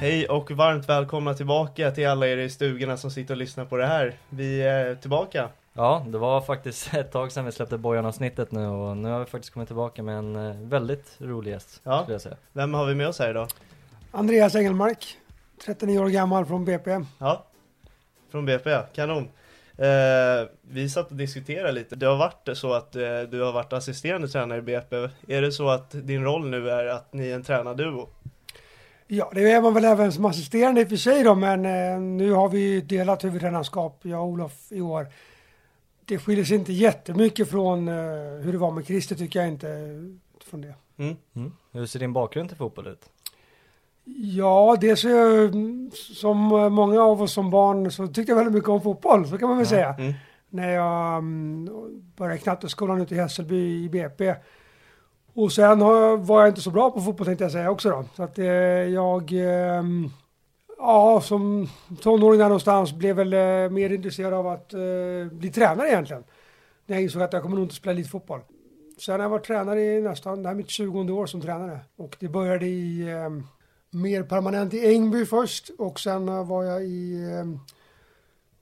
Hej och varmt välkomna tillbaka till alla er i stugorna som sitter och lyssnar på det här. Vi är tillbaka. Ja, det var faktiskt ett tag sedan vi släppte Bojan-avsnittet nu och nu har vi faktiskt kommit tillbaka med en eh, väldigt rolig gäst, Ja. skulle jag säga. Vem har vi med oss här idag? Andreas Engelmark, 39 år gammal från BP. Ja, från BP, ja. kanon. Eh, vi satt och diskuterade lite. Det har varit så att eh, du har varit assisterande tränare i BP. Är det så att din roll nu är att ni är en tränarduo? Ja, det är man väl även som assisterande i och för sig då, men eh, nu har vi delat huvudtränarskap, jag och Olof, i år. Det skiljer sig inte jättemycket från eh, hur det var med Christer, tycker jag inte. Från det. Mm. Mm. Hur ser din bakgrund till fotboll ut? Ja, det så mm, som många av oss som barn så tyckte jag väldigt mycket om fotboll, så kan man väl säga. Mm. när jag mm, började knatteskolan ute i Hässelby i BP. Och sen har var jag inte så bra på fotboll tänkte jag säga också då. Så att eh, jag, eh, ja som tonåring där någonstans blev väl eh, mer intresserad av att eh, bli tränare egentligen. När jag insåg att jag kommer nog inte spela lite fotboll. Sen har jag varit tränare i nästan, det här är mitt 20 år som tränare. Och det började i eh, mer permanent i Ängby först och sen eh, var jag i eh,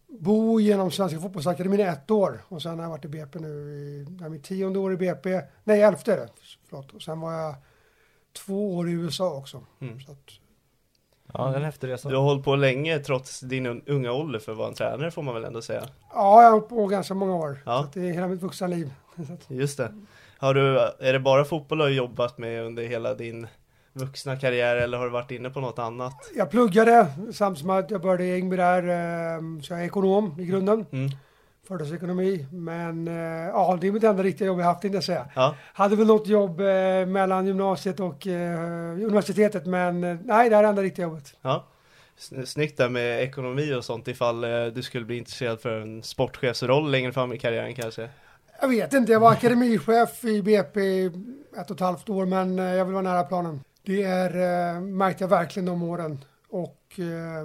bo genom Svenska fotbollsakademin i ett år och sen har jag varit i BP nu i, mitt tionde år i BP, nej elfte är det, förlåt. Och sen var jag två år i USA också. Mm. Så att, Ja, det är en häftig resa. Du har hållit på länge trots din un- unga ålder för att vara en tränare får man väl ändå säga. ja, jag har hållit på ganska många år. Ja. Så det är hela mitt vuxna liv. Just det. Har du, är det bara fotboll du har jobbat med under hela din vuxna karriär eller har du varit inne på något annat? jag pluggade samtidigt som att jag började i Ängby där, eh, så jag är ekonom i grunden, Mm. företagsekonomi. Men eh, ja, det är mitt enda riktiga jobb jag haft, jag säga. Ja, Hade väl något jobb eh, mellan gymnasiet och universitetet, men nej, det här är det enda riktiga jobbet. ja. Snyggt där med ekonomi och sånt ifall du skulle bli intresserad för en sportchefsroll längre fram i karriären kanske. Jag vet inte, jag var akademichef i BP ett och ett halvt år, men jag vill vara nära planen. Det är, eh, märkte jag verkligen de åren och eh,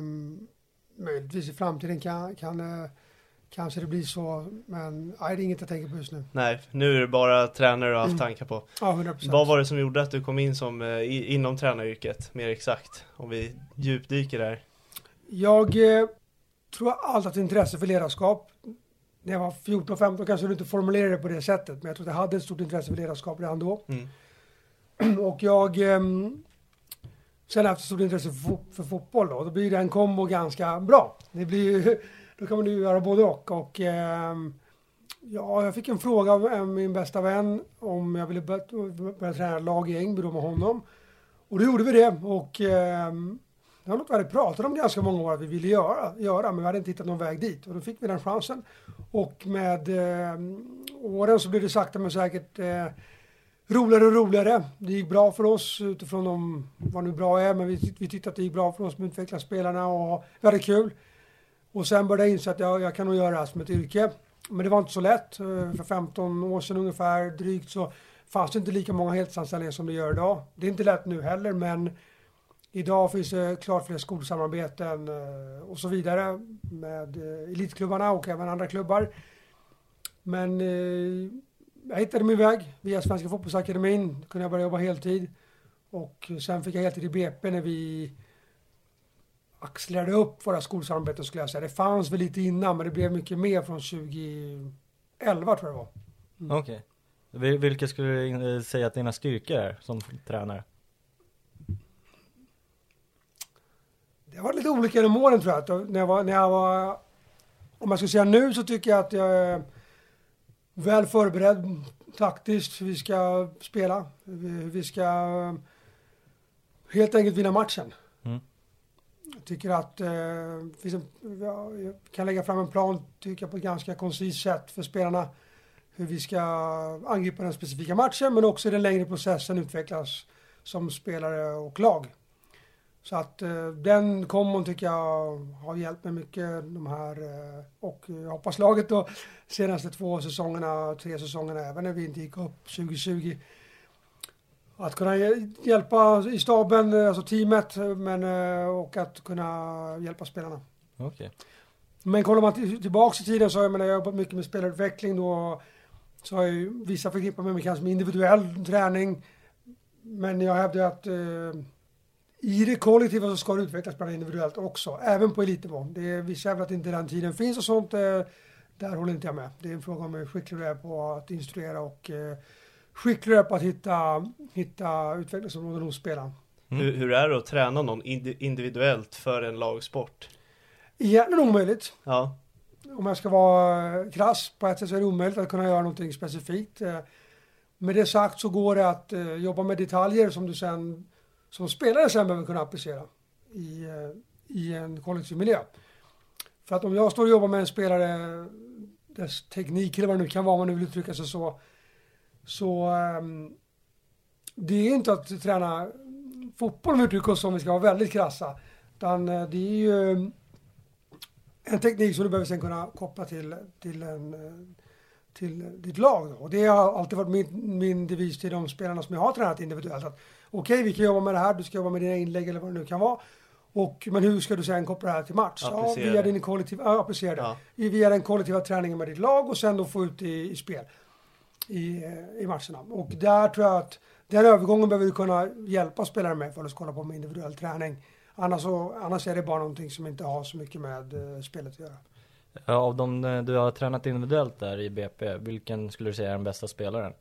möjligtvis i framtiden kan, kan eh, kanske det blir så, men nej, det är inget jag tänker på just nu. Nej, nu är det bara tränare du har haft Mm. tankar på. Ja, 100 procent. Vad var det som gjorde att du kom in som, eh, i, inom tränaryrket, mer exakt? Om vi djupdyker där. Jag eh, tror jag alltid haft intresse för ledarskap. När jag var 14-15 kanske du inte formulerade det på det sättet, men jag tror att jag hade ett stort intresse för ledarskap redan då. Mm. Och jag ehm, sen har jag haft ett stort intresse för, för fotboll då. Då blir det en kombo ganska bra. Det blir ju, då kan man ju göra både och. och ehm, ja, jag fick en fråga av eh, min bästa vän om jag ville börja, börja träna lag i Ängby då med honom. Och då gjorde vi det. Och ehm, det var något vi hade pratat om ganska många år att vi ville göra, göra, men vi hade inte hittat någon väg dit. Och då fick vi den chansen. Och med eh, åren så blev det sakta men säkert eh, roligare och roligare. Det gick bra för oss utifrån de, vad nu bra är, men vi, vi tyckte att det gick bra för oss med utvecklarspelarna spelarna och vi hade kul. Och sen började jag inse att jag, jag kan nog göra det här som ett yrke. Men det var inte så lätt. Eh, för 15 år sedan ungefär drygt så fanns det inte lika många heltidsanställningar som det gör idag. Det är inte lätt nu heller, men idag finns det klart fler skolsamarbeten eh, och så vidare med eh, elitklubbarna och även andra klubbar. Men jag hittade min väg via Svenska Fotbollsakademin. kunde jag börja jobba heltid. Och sen fick jag heltid i BP när vi axlade upp våra skolsamarbeten skulle jag säga. Det fanns väl lite innan men det blev mycket mer från 2011 tror jag det var. Mm. Okej. Okay. Vilka skulle du eh, säga att dina styrkor är som tränare? Det har varit lite olika genom åren tror jag. När jag, var, när jag var, om man ska säga nu så tycker jag att jag är väl förberedd taktiskt hur vi ska spela. Hur vi ska helt enkelt vinna matchen. Mm. Jag tycker att eh, en, jag kan lägga fram en plan, tycker jag, på ett ganska koncist sätt för spelarna. Hur vi ska angripa den specifika matchen, men också i den längre processen utvecklas som spelare och lag. Så att eh, den kombon tycker jag har hjälpt mig mycket de här eh, och jag hoppas laget då senaste två säsongerna, tre säsongerna även när vi inte gick upp 2020 att kunna hjälpa i staben, alltså teamet, men, eh, och att kunna hjälpa spelarna. Okay. Men kollar man tillbaks i tiden så har jag, menar, jag jobbat mycket med spelarutveckling då. Så har ju vissa förknippat med mig kanske med individuell träning. Men jag hävdar att eh, i det kollektiva så ska det utvecklas bara individuellt också, även på elitnivå. Det är, vissa hävdar att inte den tiden finns och sånt. Eh, där håller inte jag med. Det är en fråga om hur skicklig du är på att instruera och eh, skickligare på att hitta, hitta utvecklingsområden hos spelarna. Mm. Hur, hur, är det att träna någon individuellt för en lagsport? Egentligen omöjligt. Ja. Om jag ska vara krass, på ett sätt så är det omöjligt att kunna göra någonting specifikt. Eh, med det sagt så går det att eh, jobba med detaljer som du sen som spelare sen behöver kunna applicera i, eh, i en kollektiv miljö. För att om jag står och jobbar med en spelare, dess teknik eller vad det nu kan vara, om man nu vill uttrycka sig så, så um, det är inte att träna fotboll om vi uttrycker oss som vi ska vara väldigt krassa. Utan eh, det är ju en teknik som du behöver sen kunna koppla till, till, en, eh, till ditt lag. Och det har alltid varit min, min devis till de spelarna som jag har tränat individuellt. Okej, okay, vi kan jobba med det här, du ska jobba med dina inlägg eller vad det nu kan vara. Och, men hur ska du sen koppla det här till match? Ja, via din kollektiva, ja, applicera det. Ja. Via den kollektiva träningen med ditt lag och sen då få ut det i, i spel i, i matcherna. Och där tror jag att den övergången behöver vi kunna hjälpa spelare med för att kolla på med individuell träning. Annars, så, annars är det bara någonting som inte har så mycket med uh, spelet att göra. Ja, av de eh, du har tränat individuellt där i BP, vilken skulle du säga är den bästa spelaren?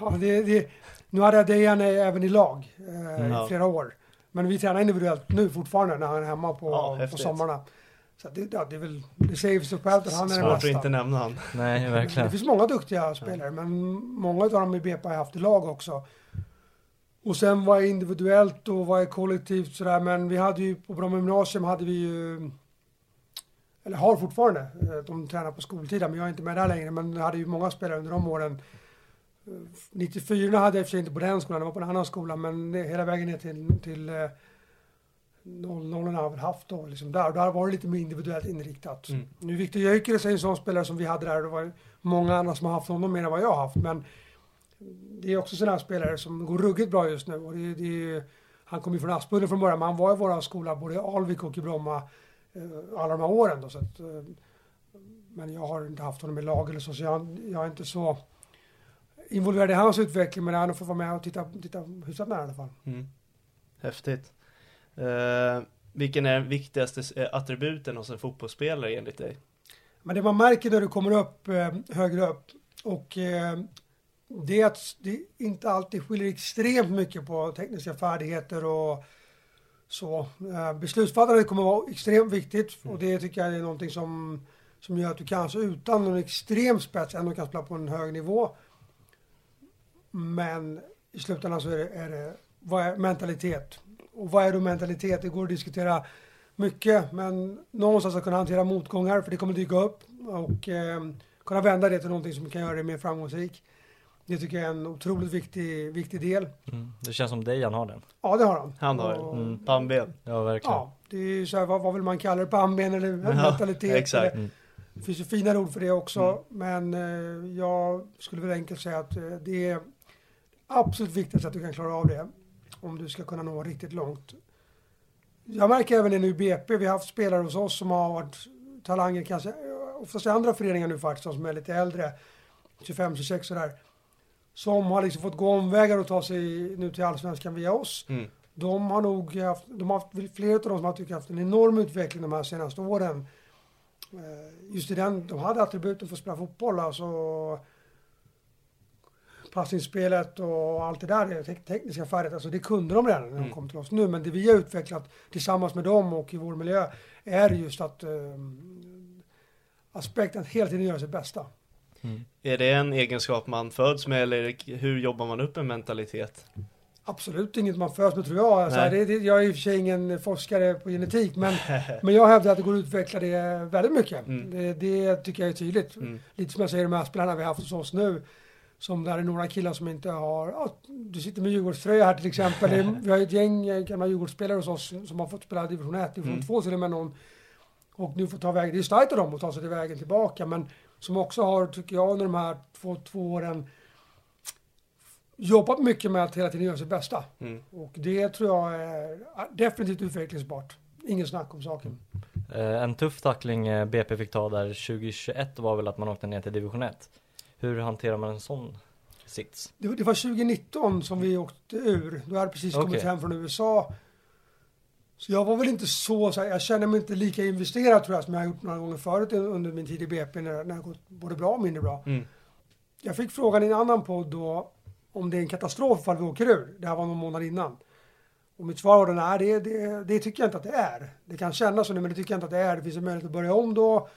Ja, det, det, nu hade jag Dejan även i lag eh, mm. i flera år. Men vi tränar individuellt nu fortfarande när han är hemma på, ja, på sommarna. Så det, ja, det, är väl, det säger sig självt att han är den bästa. Svårt att inte nämna han. Nej, verkligen. Det finns många duktiga spelare, men många av dem i BP har jag haft i lag också. Och sen vad är individuellt och vad är kollektivt sådär, men vi hade ju på Bromma gymnasium hade vi ju eller har fortfarande, eh, de tränar på skoltiden, men jag är inte med där längre, men hade ju många spelare under de åren. 94 hade jag i och för sig inte på den skolan, det var på en annan skola, men hela vägen ner till, till eh, 00 har väl haft då, liksom där. Och där var det lite mer individuellt inriktat. Mm. Nu Viktor Gyökeres är en sån spelare som vi hade där det var många andra som har haft honom mer än vad jag har haft. Men det är också sådana här spelare som går ruggigt bra just nu. Och det, det, han kom ju från Aspudden från början, men han var i våra skola både i Alvik och i Bromma eh, alla de här åren. Då, så att, eh, men jag har inte haft honom i lag eller så, så jag, jag är inte så involverad i hans utveckling, men han får vara med och titta, titta hyfsat nära i alla fall. Mm. Häftigt. Eh, vilken är den viktigaste eh, attributen hos en fotbollsspelare enligt dig? Men det man märker när du kommer upp eh, högre upp och eh, det är att det inte alltid skiljer extremt mycket på tekniska färdigheter och så. Eh, beslutsfattandet kommer vara extremt viktigt och det tycker jag är någonting som, som gör att du kanske utan någon extrem spets ändå kan spela på en hög nivå. Men i slutändan så är det, är det vad är mentalitet? Och vad är då mentalitet? Det går att diskutera mycket, men någonstans att kunna hantera motgångar, för det kommer dyka upp, och eh, kunna vända det till någonting som kan göra det mer framgångsrik. Det tycker jag är en otroligt viktig, viktig del. Mm. Det känns som Dejan har den. Ja, det har han. Han har Och- Mm. pannben. Ja, verkligen. Ja, det är ju så här, vad, vad vill man kalla det? Pannben eller mentalitet? exakt. eller- Mm. Det finns ju finare ord för det också. Mm. Men eh, jag skulle väl enkelt säga att eh, det är absolut viktigast att du kan klara av det. Om du ska kunna nå riktigt långt. Jag märker även det nu i BP. Vi har haft spelare hos oss som har varit talanger kanske, oftast i andra föreningar nu faktiskt, som är lite äldre. 25-26 sådär. Som har liksom fått gå omvägar och ta sig nu till Allsvenskan via oss. Mm. De har nog haft, de har haft, flera av dem som har tyckt haft en enorm utveckling de här senaste åren. Eh, Just i den, de hade attributen för att spela fotboll, alltså passningsspelet och allt det där, det tek- tekniska färdigt, alltså det kunde de redan när de Mm. kom till oss nu. Men det vi har utvecklat tillsammans med dem och i vår miljö är just att eh, aspekten att hela tiden göra sitt bästa. Är det en egenskap man föds med eller hur jobbar man upp en mentalitet? Absolut inget man föds med tror jag. Alltså, det, det, jag är i och för sig ingen forskare på genetik, men, men jag hävdar att det går att utveckla det väldigt mycket. Mm. Det, det tycker jag är tydligt. Mm. Lite som jag säger, de här spelarna vi har haft hos oss nu, som där är några killar som inte har, ja, du sitter med Djurgårdströja här till exempel. Är- vi har ett gäng eh, gamla Djurgårdsspelare hos oss som har fått spela division 1, division Mm. 2 till och med någon. Och nu får ta vägen, det är starkt av dem att ta sig till vägen tillbaka, men som också har, tycker jag, under de här två, två åren jobbat mycket med att hela tiden göra sitt bästa. Mm. Och det tror jag är definitivt utvecklingsbart. Ingen snack om saken. Eh, En tuff tackling eh, BP fick ta där 2021 var väl att man åkte ner till division 1. Hur hanterar man en sån sits? Det, det var 2019 som vi åkte ur. Då hade jag precis kommit Okej. hem från USA. Så jag var väl inte så, så här, jag känner mig inte lika investerad tror jag som jag har gjort några gånger förut under min tid i BP när, när det gått både bra och mindre bra. Mm. Jag fick frågan i en annan podd då om det är en katastrof ifall vi åker ur. Det här var någon månad innan. Och mitt svar var då, nej det, det, det tycker jag inte att det är. Det kan kännas så nu men det tycker jag inte att det är. Det finns en möjlighet att börja om då.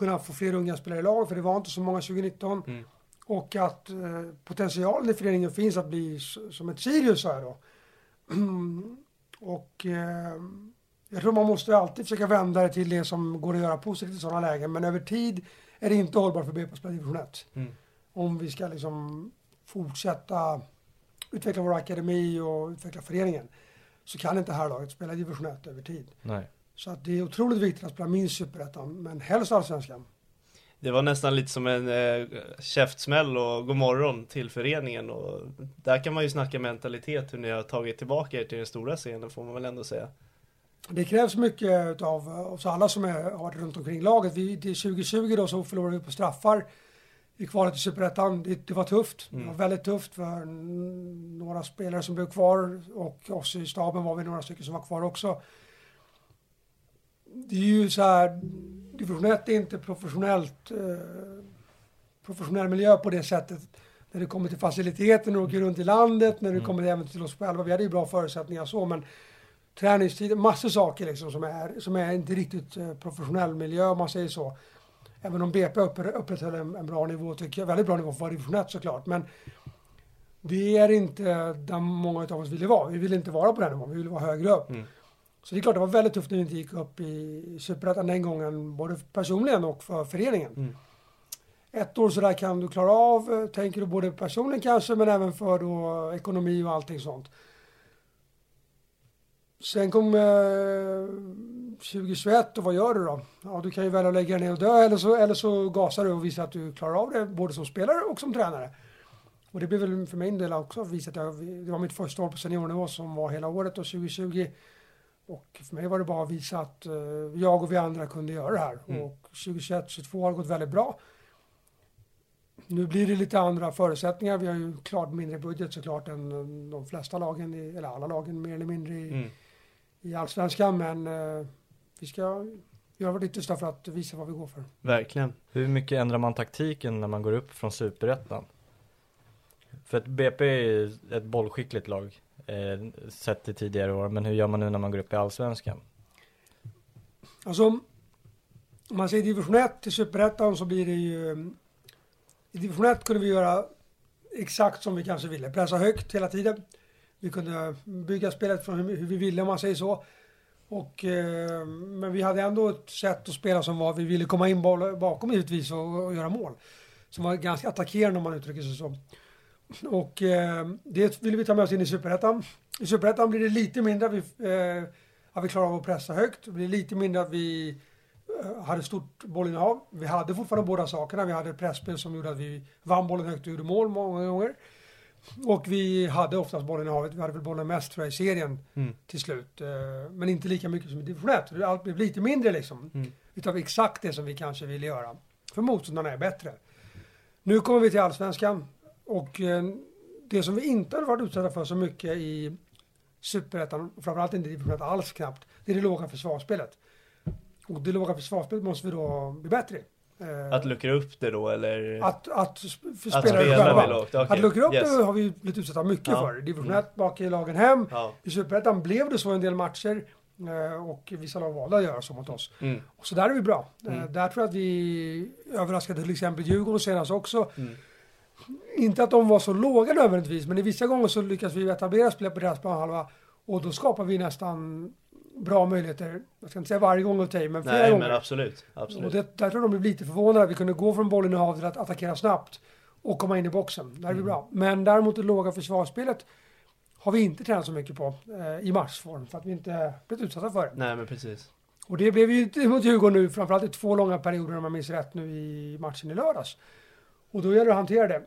Kunna få fler unga spelare i lag för det var inte så många 2019. Mm. Och att eh, potentialen i föreningen finns att bli som ett Sirius jag då. och eh, jag tror man måste alltid försöka vända det till det som går att göra positivt i sådana lägen. Men över tid är det inte hållbart för BP att spela division 1 Mm. om vi ska liksom fortsätta utveckla vår akademi och utveckla föreningen så kan inte här laget spela division 1 över tid. Nej. Så att det är otroligt viktigt att spela minst superettan, men helst allsvenskan. Det var nästan lite som en eh, käftsmäll och god morgon till föreningen och där kan man ju snacka mentalitet hur ni har tagit tillbaka er till den stora scenen får man väl ändå säga. Det krävs mycket av oss alla som är, har varit runt omkring laget. Vi, till 2020 då så förlorade vi på straffar i kvalet till superettan. Det, det var tufft. Det var Mm. väldigt tufft för några spelare som blev kvar och oss i staben var vi några stycken som var kvar också. Det är ju så här, division 1 är inte professionellt, eh, professionell miljö på det sättet. När det kommer till faciliteter, när du åker runt i landet, när det Mm. kommer även till oss själva. Vi hade ju bra förutsättningar så, men träningstider, massor saker liksom som är, som är inte riktigt eh, professionell miljö om man säger så. Även om BP uppr- upprätthöll en, en bra nivå, tycker jag, väldigt bra nivå för att division 1 såklart. Men det är inte där många av oss ville vara. Vi ville inte vara på den nivån, vi ville vara högre upp. Mm. Så det är klart, det var väldigt tufft när vi inte gick upp i Superettan den gången, både personligen och för föreningen. Mm. Ett år sådär kan du klara av, eh, tänker du både personligen kanske, men även för då ekonomi och allting sånt. Sen kom eh, 2021 och vad gör du då? Ja, du kan ju välja att lägga ner och dö eller så, eller så gasar du och visar att du klarar av det både som spelare och som tränare. Och det blev väl för min del också att visa att jag, det var mitt första år på seniornivå som var hela året och 2020. Och för mig var det bara att visa att eh, jag och vi andra kunde göra det här. Mm. Och 2021-2022 har gått väldigt bra. Nu blir det lite andra förutsättningar. Vi har ju klart mindre budget såklart än eh, de flesta lagen, i, eller alla lagen mer eller mindre i, Mm. i allsvenskan. Men eh, vi ska göra vårt yttersta för att visa vad vi går för. Verkligen. Hur mycket ändrar man taktiken när man går upp från superettan? För att BP är ett bollskickligt lag, eh, sett i tidigare år, men hur gör man nu när man går upp i allsvenskan? Alltså, om man säger division 1 till superettan så blir det ju... Eh, I division 1 kunde vi göra exakt som vi kanske ville. Pressa högt hela tiden. Vi kunde bygga spelet från hur hur vi ville om man säger så. Och, eh, men vi hade ändå ett sätt att spela som var, vi ville komma in boll, bakom givetvis och, och göra mål. Som var ganska attackerande om man uttrycker sig så. Och eh, det vill vi ta med oss in i Superettan. I Superettan blir det lite mindre att vi, eh, att vi klarar av att pressa högt. Det blir lite mindre att vi eh, hade stort bollinnehav. Vi hade fortfarande båda sakerna. Vi hade ett pressspel som gjorde att vi vann bollen högt och gjorde mål många gånger. Och vi hade oftast bollinnehavet. Vi hade väl bollen mest tror jag i serien Mm. till slut. Eh, Men inte lika mycket som i division 1. Allt blev lite mindre liksom. Mm. Utav exakt det som vi kanske ville göra. För motståndarna är bättre. Nu kommer vi till allsvenskan. Och eh, det som vi inte har varit utsatta för så mycket i superettan, framförallt inte i division 1 alls knappt, det är det låga försvarsspelet. Och det låga försvarsspelet måste vi då bli bättre i. Eh, Att luckra upp det då eller? att, att för Att spelare spela själva. lågt, okej. Att luckra upp Yes. det har vi blivit utsatta mycket Ja. för. I division Mm. 1 bak i lagen hem. Ja. I Superettan blev det så en del matcher. eh, Och vissa lag valde att göra så mot oss. Mm. Och så där är vi bra. Mm. Där tror jag att vi överraskade till exempel Djurgården senast också. Mm. Inte att de var så låga nödvändigtvis, men i vissa gånger så lyckas vi etablera spel på deras planhalva. Och då skapar vi nästan bra möjligheter. Jag ska inte säga varje gång och men flera Nej gånger. men absolut. Och Absolut. det, där tror de blev lite förvånade. Vi kunde gå från bollinnehav till att attackera snabbt och komma in i boxen. Där är Mm. vi bra. Men däremot det låga försvarsspelet har vi inte tränat så mycket på eh, i matchform för att vi inte blivit utsatta för det. Nej men precis. Och det blev ju inte mot Djurgården nu, framförallt i två långa perioder om jag minns rätt nu i matchen i lördags. Och då gäller det att hantera det.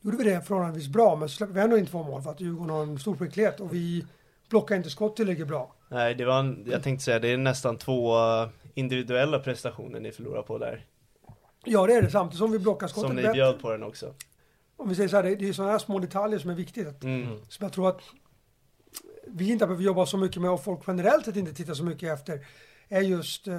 Gjorde vi det förhållandevis bra, men så släppte vi ändå in två mål för att Djurgården har en stor skicklighet och vi blockar inte skott tillräckligt bra. Nej det var en, jag tänkte säga det är nästan två individuella prestationer ni förlorar på där. Ja, det är det. Samtidigt som vi blockar skottet Som ni bättre. bjöd på den också. Om vi säger så här, det det är sådana här små detaljer som är viktigt. Att, Mm. Som jag tror att vi inte behöver jobba så mycket med och folk generellt sett inte tittar så mycket efter. Är just eh,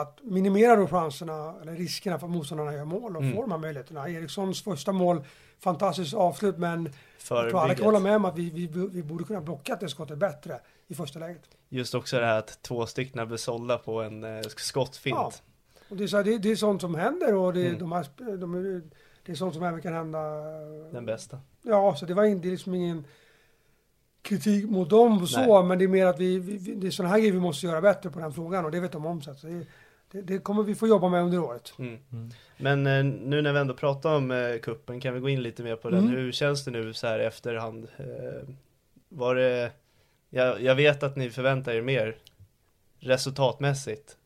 att minimera då chanserna, eller riskerna för att motståndarna gör mål och Mm. får de här möjligheterna. Erikssons första mål, fantastiskt avslut men jag tror alla kan hålla med om att vi, vi, vi borde kunna blockat det skottet bättre i första läget. Just också det här att två stycken blev sålda på en eh, skottfint. Ja. Och det, är så det, det är sånt som händer och det, Mm. de här, de, är- det är sånt som även kan hända. Den bästa. Ja, så det var inte, det är liksom ingen kritik mot dem och så, Nej. men det är mer att vi, vi, det är sådana här grejer vi måste göra bättre på den frågan och det vet de om. Så det, det, det kommer vi få jobba med under året. Mm. Mm. Men eh, nu när vi ändå pratar om eh, kuppen kan vi gå in lite mer på den. Mm. Hur känns det nu så här i efterhand? Eh, var det, jag, jag vet att ni förväntar er mer resultatmässigt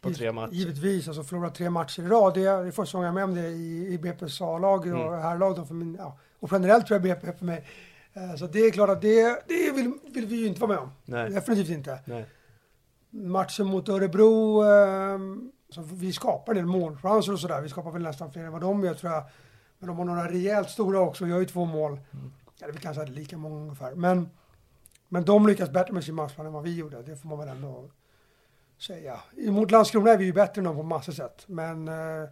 på tre matcher. Givetvis, alltså förlora tre matcher i rad, det är, det är första gången jag är med om det i, i BP's A-lag och Mm. herrlag då för min, ja, och generellt tror jag BP för mig. Eh, Så det är klart att det, det vill, vill vi ju inte vara med om. Nej, Definitivt inte. nej. Matchen mot Örebro, eh, så vi skapar en del målchanser och sådär. Vi skapar väl nästan fler än vad de gör tror jag. Men de har några rejält stora också och gör ju två mål. Mm. Eller vi kanske hade lika många ungefär. Men, men de lyckas bättre med sin matchplan än vad vi gjorde. Det får man väl ändå säga. Mot Landskrona är vi ju bättre än dem på massor sätt. Men eh,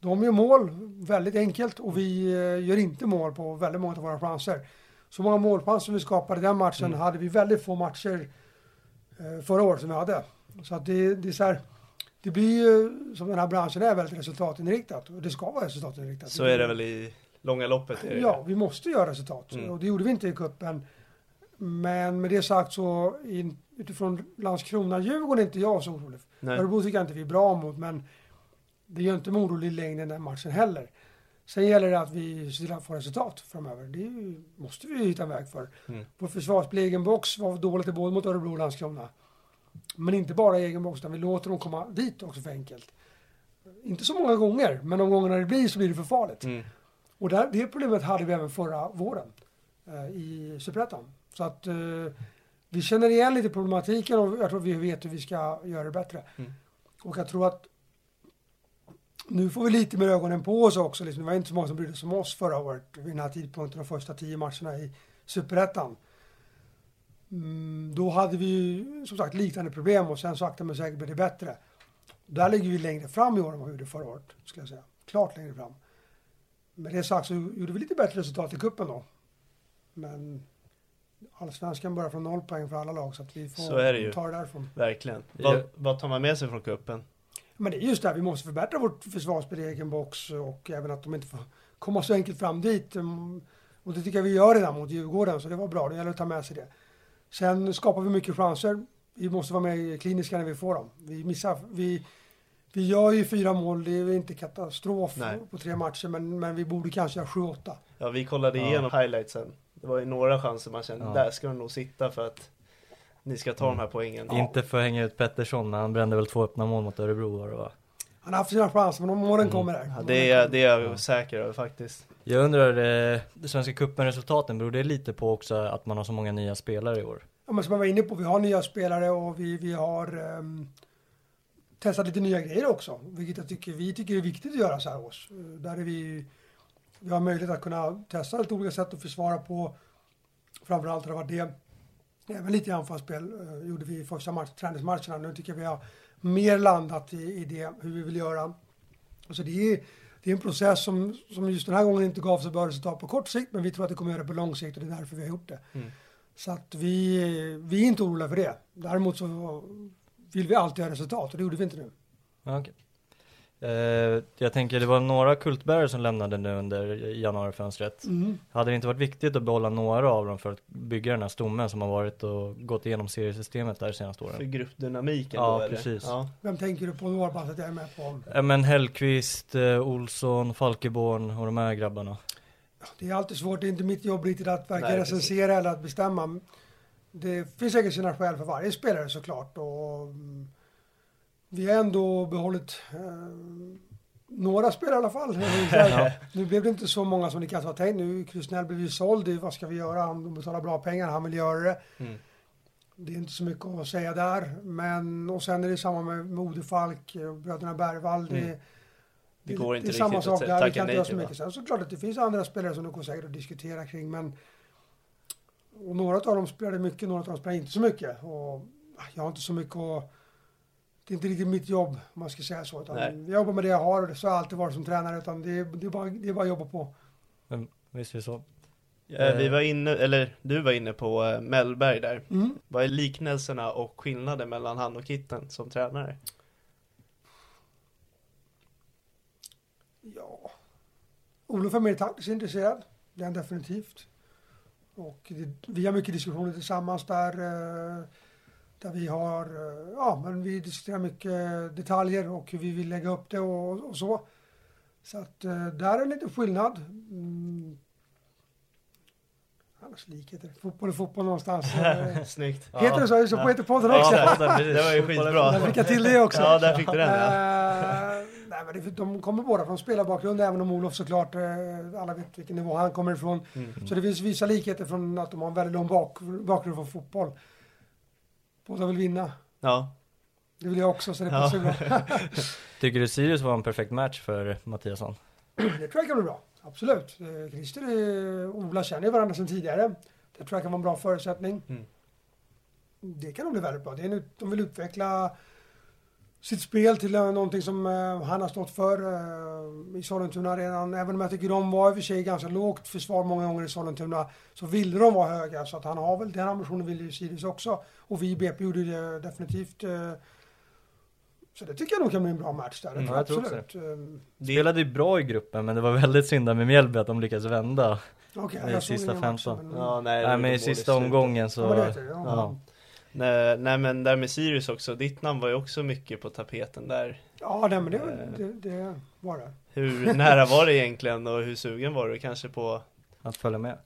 de gör mål väldigt enkelt och vi eh, gör inte mål på väldigt många av våra chanser. Så många målchanser som vi skapade i den matchen Mm. hade vi väldigt få matcher förra året som vi hade. Så att det, det är så här, det blir ju, som den här branschen är, väldigt resultatinriktat. Och det ska vara resultatinriktat. Så är det väl i långa loppet. Ja, vi måste göra resultat. Mm. Och det gjorde vi inte i cupen. Men med det sagt så in, utifrån Landskrona-Djurgården är inte jag så orolig. Örebro tycker jag inte vi är bra mot, men det gör inte mig orolig i längden den matchen heller. Sen gäller det att vi ser till att få resultat framöver. Det ju, måste vi hitta en väg för. Mm. Vår försvarsspel i egen box var dåligt i både mot Örebro och Landskrona. Men inte bara i egen box, utan vi låter dem komma dit också för enkelt. Inte så många gånger, men de gångerna det blir så blir det för farligt. Mm. Och där, det problemet hade vi även förra våren eh, i Superettan. Så att eh, vi känner igen lite problematiken och jag tror vi vet hur vi ska göra det bättre. Mm. Och jag tror att nu får vi lite mer ögonen på oss också. Liksom. Det var inte så många som brydde sig om oss förra året vid den här tidpunkten, de första tio matcherna i Superettan. Mm, då hade vi ju som sagt liknande problem och sen sakta men säkert blev det bättre. Där ligger vi längre fram i år än vad vi gjorde förra året, skulle jag säga. Klart längre fram. Med det sagt så gjorde vi lite bättre resultat i kuppen då. Men Allsvenskan börjar från noll poäng för alla lag så att vi får Så är det ju. ta det därifrån. Verkligen. Vad, vad tar man med sig från kuppen? Men det är just det, här, vi måste förbättra vårt försvarsspel i egen box och även att de inte får komma så enkelt fram dit. Mm, Och det tycker jag vi gör redan mot Djurgården, så det var bra. Det gäller att ta med sig det. Sen skapar vi mycket chanser. Vi måste vara mer kliniska när vi får dem. Vi missar, vi vi gör ju fyra mål, det är inte katastrof Nej. på tre matcher, men, men vi borde kanske göra sju, åtta. Ja, vi kollade Ja. igenom highlightsen. Det var ju några chanser man kände, Ja. där ska de nog sitta för att ni ska ta de här poängen. Inte för att hänga ut Pettersson, han brände väl två öppna mål mot Örebro var det va? Han har haft sina chanser, men målen kommer där. Mm. Ja, det, är, det är jag säker över faktiskt. Jag undrar, eh, det Svenska cupen-resultaten, beror det lite på också att man har så många nya spelare i år? Ja, men som jag var inne på, vi har nya spelare och vi, vi har ehm, testat lite nya grejer också. Vilket jag tycker, vi tycker är viktigt att göra så här års. Eh, Där är vi, vi har möjlighet att kunna testa lite olika sätt att försvara på. Framförallt har det varit det. Även lite i anfallsspel eh, gjorde vi i första match, träningsmatcherna. Nu tycker jag vi har mer landat i, i det, hur vi vill göra. Så det är, det är en process som, som just den här gången inte gav så bra resultat på kort sikt, men vi tror att det kommer göra det på lång sikt och det är därför vi har gjort det. Så att vi, vi är inte oroliga för det. Däremot så vill vi alltid ha resultat och det gjorde vi inte nu. Eh, jag tänker, det var några kultbärare som lämnade nu under januarifönstret. Hade det inte varit viktigt att behålla några av dem för att bygga den här stommen som har varit och gått igenom seriesystemet där de senaste För åren? gruppdynamiken Ja, då eller? precis. Ja. Vem tänker du på några bara att jag är med på? Ja men Hellqvist, eh, Olsson, Falkeborn och de här grabbarna. Det är alltid svårt, det är inte mitt jobb riktigt att varken Nej, precis. recensera eller att bestämma. Det finns säkert sina skäl för varje spelare såklart. Och mm, vi har ändå behållit eh, några spelare i alla fall. Nu blev det inte så många som det kanske var tänkt. Nu Krusnell blev ju såld. Det- Vad ska vi göra? Han betalar bra pengar, han vill göra det. Mm. Det är inte så mycket att säga där. Men, och sen är det samma med Modefalk, eh, bröderna Bergvall. Det, Mm. Det går inte det är samma sak där. Vi kan inte göra så mycket. Sen så klart att det finns andra spelare som det går säkert att diskutera kring. Men och några av dem spelade mycket, några av dem spelade inte så mycket. Och jag har inte så mycket att... Det är inte riktigt mitt jobb, om man ska säga så. Jag jobbar med det jag har och så har jag alltid varit som tränare. Utan det, är- det, är, bara, det är bara att jobba på. Men, visst är det så? Eh, Vi var inne, eller du var inne på eh, Mellberg där. Mm. Vad är liknelserna och skillnaden mellan han och Kitten som tränare? Ja. Olof är mer taktiskt intresserad. Det är han definitivt. Och det, vi har mycket diskussioner tillsammans där. eh, Där vi har, eh, ja men vi diskuterar mycket detaljer och hur vi vill lägga upp det och, och så. Så att eh, där är en liten skillnad. Mm. Annars likheter. Fotboll är fotboll någonstans. Snyggt. Heter det så? Är det så på Heterpodden Ja, också? där, det var ju skitbra. Där fick jag till det också. Ja, där fick du den ja. Eh, nej, men det, de kommer båda från spelarbakgrund, även om Olof såklart, alla vet vilken nivå han kommer ifrån. Mm. Så det finns vissa likheter från att de har en väldigt lång bak, bakgrund från fotboll. Båda vill vinna. Ja, Det vill jag också, så det Ja. passar bra. Tycker du Sirius var en perfekt match för Mattiasson? det tror jag kan bli bra. Absolut. Eh, Christer och Ola känner ju varandra sedan tidigare. Det tror jag kan vara en bra förutsättning. Mm. Det kan nog bli väldigt bra. Det är nu, de vill utveckla sitt spel till eh, någonting som eh, han har stått för eh, i Sollentuna redan. Även om jag tycker de var i och för sig ganska lågt försvar många gånger i Sollentuna så ville de vara höga. Så att han har väl den ambitionen vill ju Sirius också. Och vi i BP gjorde det definitivt. så det tycker jag nog kan bli en bra match där. Det Mm, tror jag tror absolut. Eh, De spelade ju bra i gruppen, men det var väldigt synd där med Mjällby att de lyckades vända. Okej, I jag såg sista ingen match, 15. men- ja nej. det Nej men i sista omgången Ja, så... det ja. Nej, nej men där med Sirius också, ditt namn var ju också mycket på tapeten där. Ja, nej, men det, Eh. det, det var det. Hur nära var det egentligen och hur sugen var du kanske på Att följa med.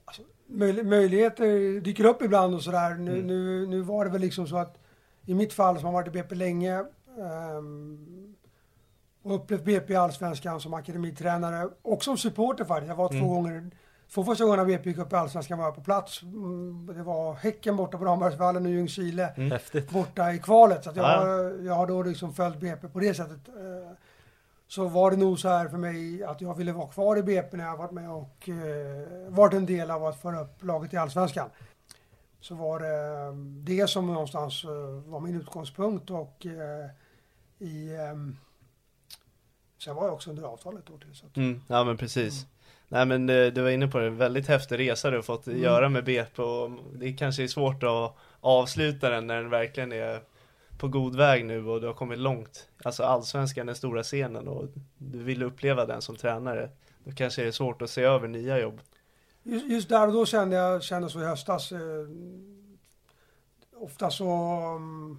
Möj, möjligheter dyker upp ibland och sådär. Nu, Mm. nu, nu var det väl liksom så att i mitt fall som har varit i BP länge ehm, och upplevt BP i Allsvenskan som akademitränare och som supporter faktiskt. Jag var två Mm. gånger, två första gångerna BP gick upp i Allsvenskan var jag på plats. Mm, Det var Häcken borta på Rambergsvallen och Ljungskile Mm. Borta i kvalet. Så jag, Ja. jag har då liksom följt BP på det sättet. Eh, Så var det nog så här för mig att jag ville vara kvar i BP när jag varit med och eh, varit en del av att föra upp laget i Allsvenskan. Så var det eh, det som någonstans var min utgångspunkt och i Sen var jag också under avtal ett år till. Så att, Mm, ja men precis. Nej men du, du var inne på det, väldigt häftig resa du har fått Mm. göra med BP och det kanske är svårt att avsluta den när den verkligen är på god väg nu och du har kommit långt. Alltså allsvenskan är den stora scenen och du vill uppleva den som tränare. Då kanske det är svårt att se över nya jobb. Just, just där och då kände jag kände så i höstas. Eh, ofta så... mm,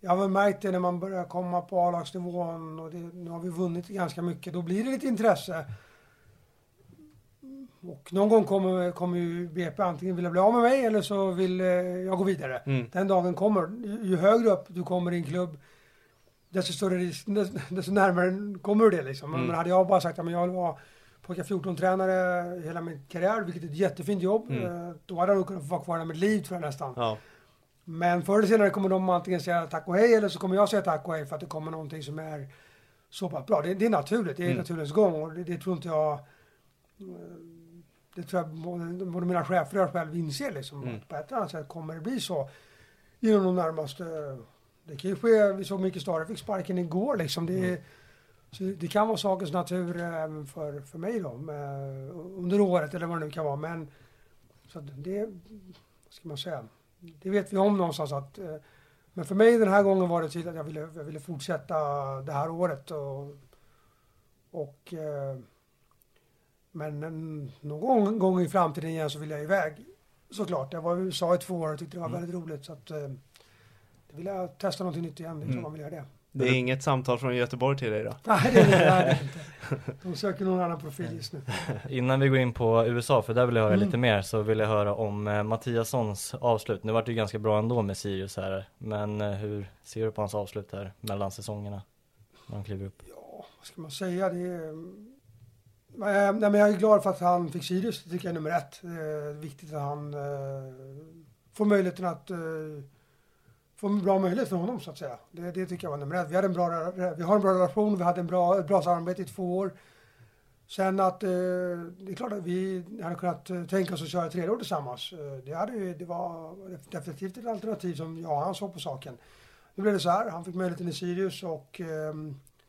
jag har väl märkt det när man börjar komma på A-lagsnivån och det, nu har vi vunnit ganska mycket. Då blir det lite intresse. Och någon gång kommer, kommer ju BP antingen vilja bli av med mig eller så vill eh, jag gå vidare. Mm. Den dagen kommer. Ju, högre upp du kommer i en klubb, desto större risk, desto, desto närmare kommer du det liksom. Mm. Men hade jag bara sagt att jag vill vara pojkar 14-tränare hela min karriär, vilket är ett jättefint jobb. Mm. eh, Då hade jag nog kunnat få vara kvar där med liv tror jag nästan. Ja. Men förr eller senare kommer de antingen säga tack och hej eller så kommer jag säga tack och hej för att det kommer någonting som är så pass bra. Det, det är naturligt, det är Mm. naturens gång och det, det tror inte jag eh, det tror jag både, både mina chefer och jag själv inser liksom. Mm. Att på ett eller annat sätt kommer det bli så inom de närmaste... Det kan ju ske, vi såg Micke Stare fick sparken igår liksom. Det, Mm. så det kan vara sakens natur även för, för mig då. Med, under året eller vad det nu kan vara. Men så det, vad ska man säga? Det vet vi om någonstans att eh, men för mig den här gången var det tydligt att jag ville, jag ville fortsätta det här året och, och eh, men en, någon gång, i framtiden igen så vill jag iväg. Såklart, jag var i USA i två år och tyckte det var Mm. väldigt roligt så att eh, det vill jag testa någonting nytt igen, det är Mm. man vill göra det. Det är inget samtal från Göteborg till dig då? Nej, det är det, är det inte. De söker någon annan profil just nu. Innan vi går in på USA, för där vill jag höra Mm. lite mer, så vill jag höra om eh, Mattiassons avslut. Nu vart det ju ganska bra ändå med Sirius här, men eh, hur ser du på hans avslut här mellan säsongerna? När han kliver upp? Ja, vad ska man säga? Det är, Eh, nej, men jag är glad för att han fick Sirius, det tycker jag är nummer ett. Det är viktigt att han eh, får möjligheten att få en bra möjlighet för honom så att säga. Det, det tycker jag var nummer ett. Vi, hade en bra, vi har en bra relation, vi hade en bra, ett bra samarbete i två år. Sen att eh, det är klart att vi hade kunnat tänka oss att köra tre år tillsammans. Det, hade, det var definitivt ett alternativ som jag och han såg på saken. Nu blev det så här, han fick möjligheten i Sirius och eh,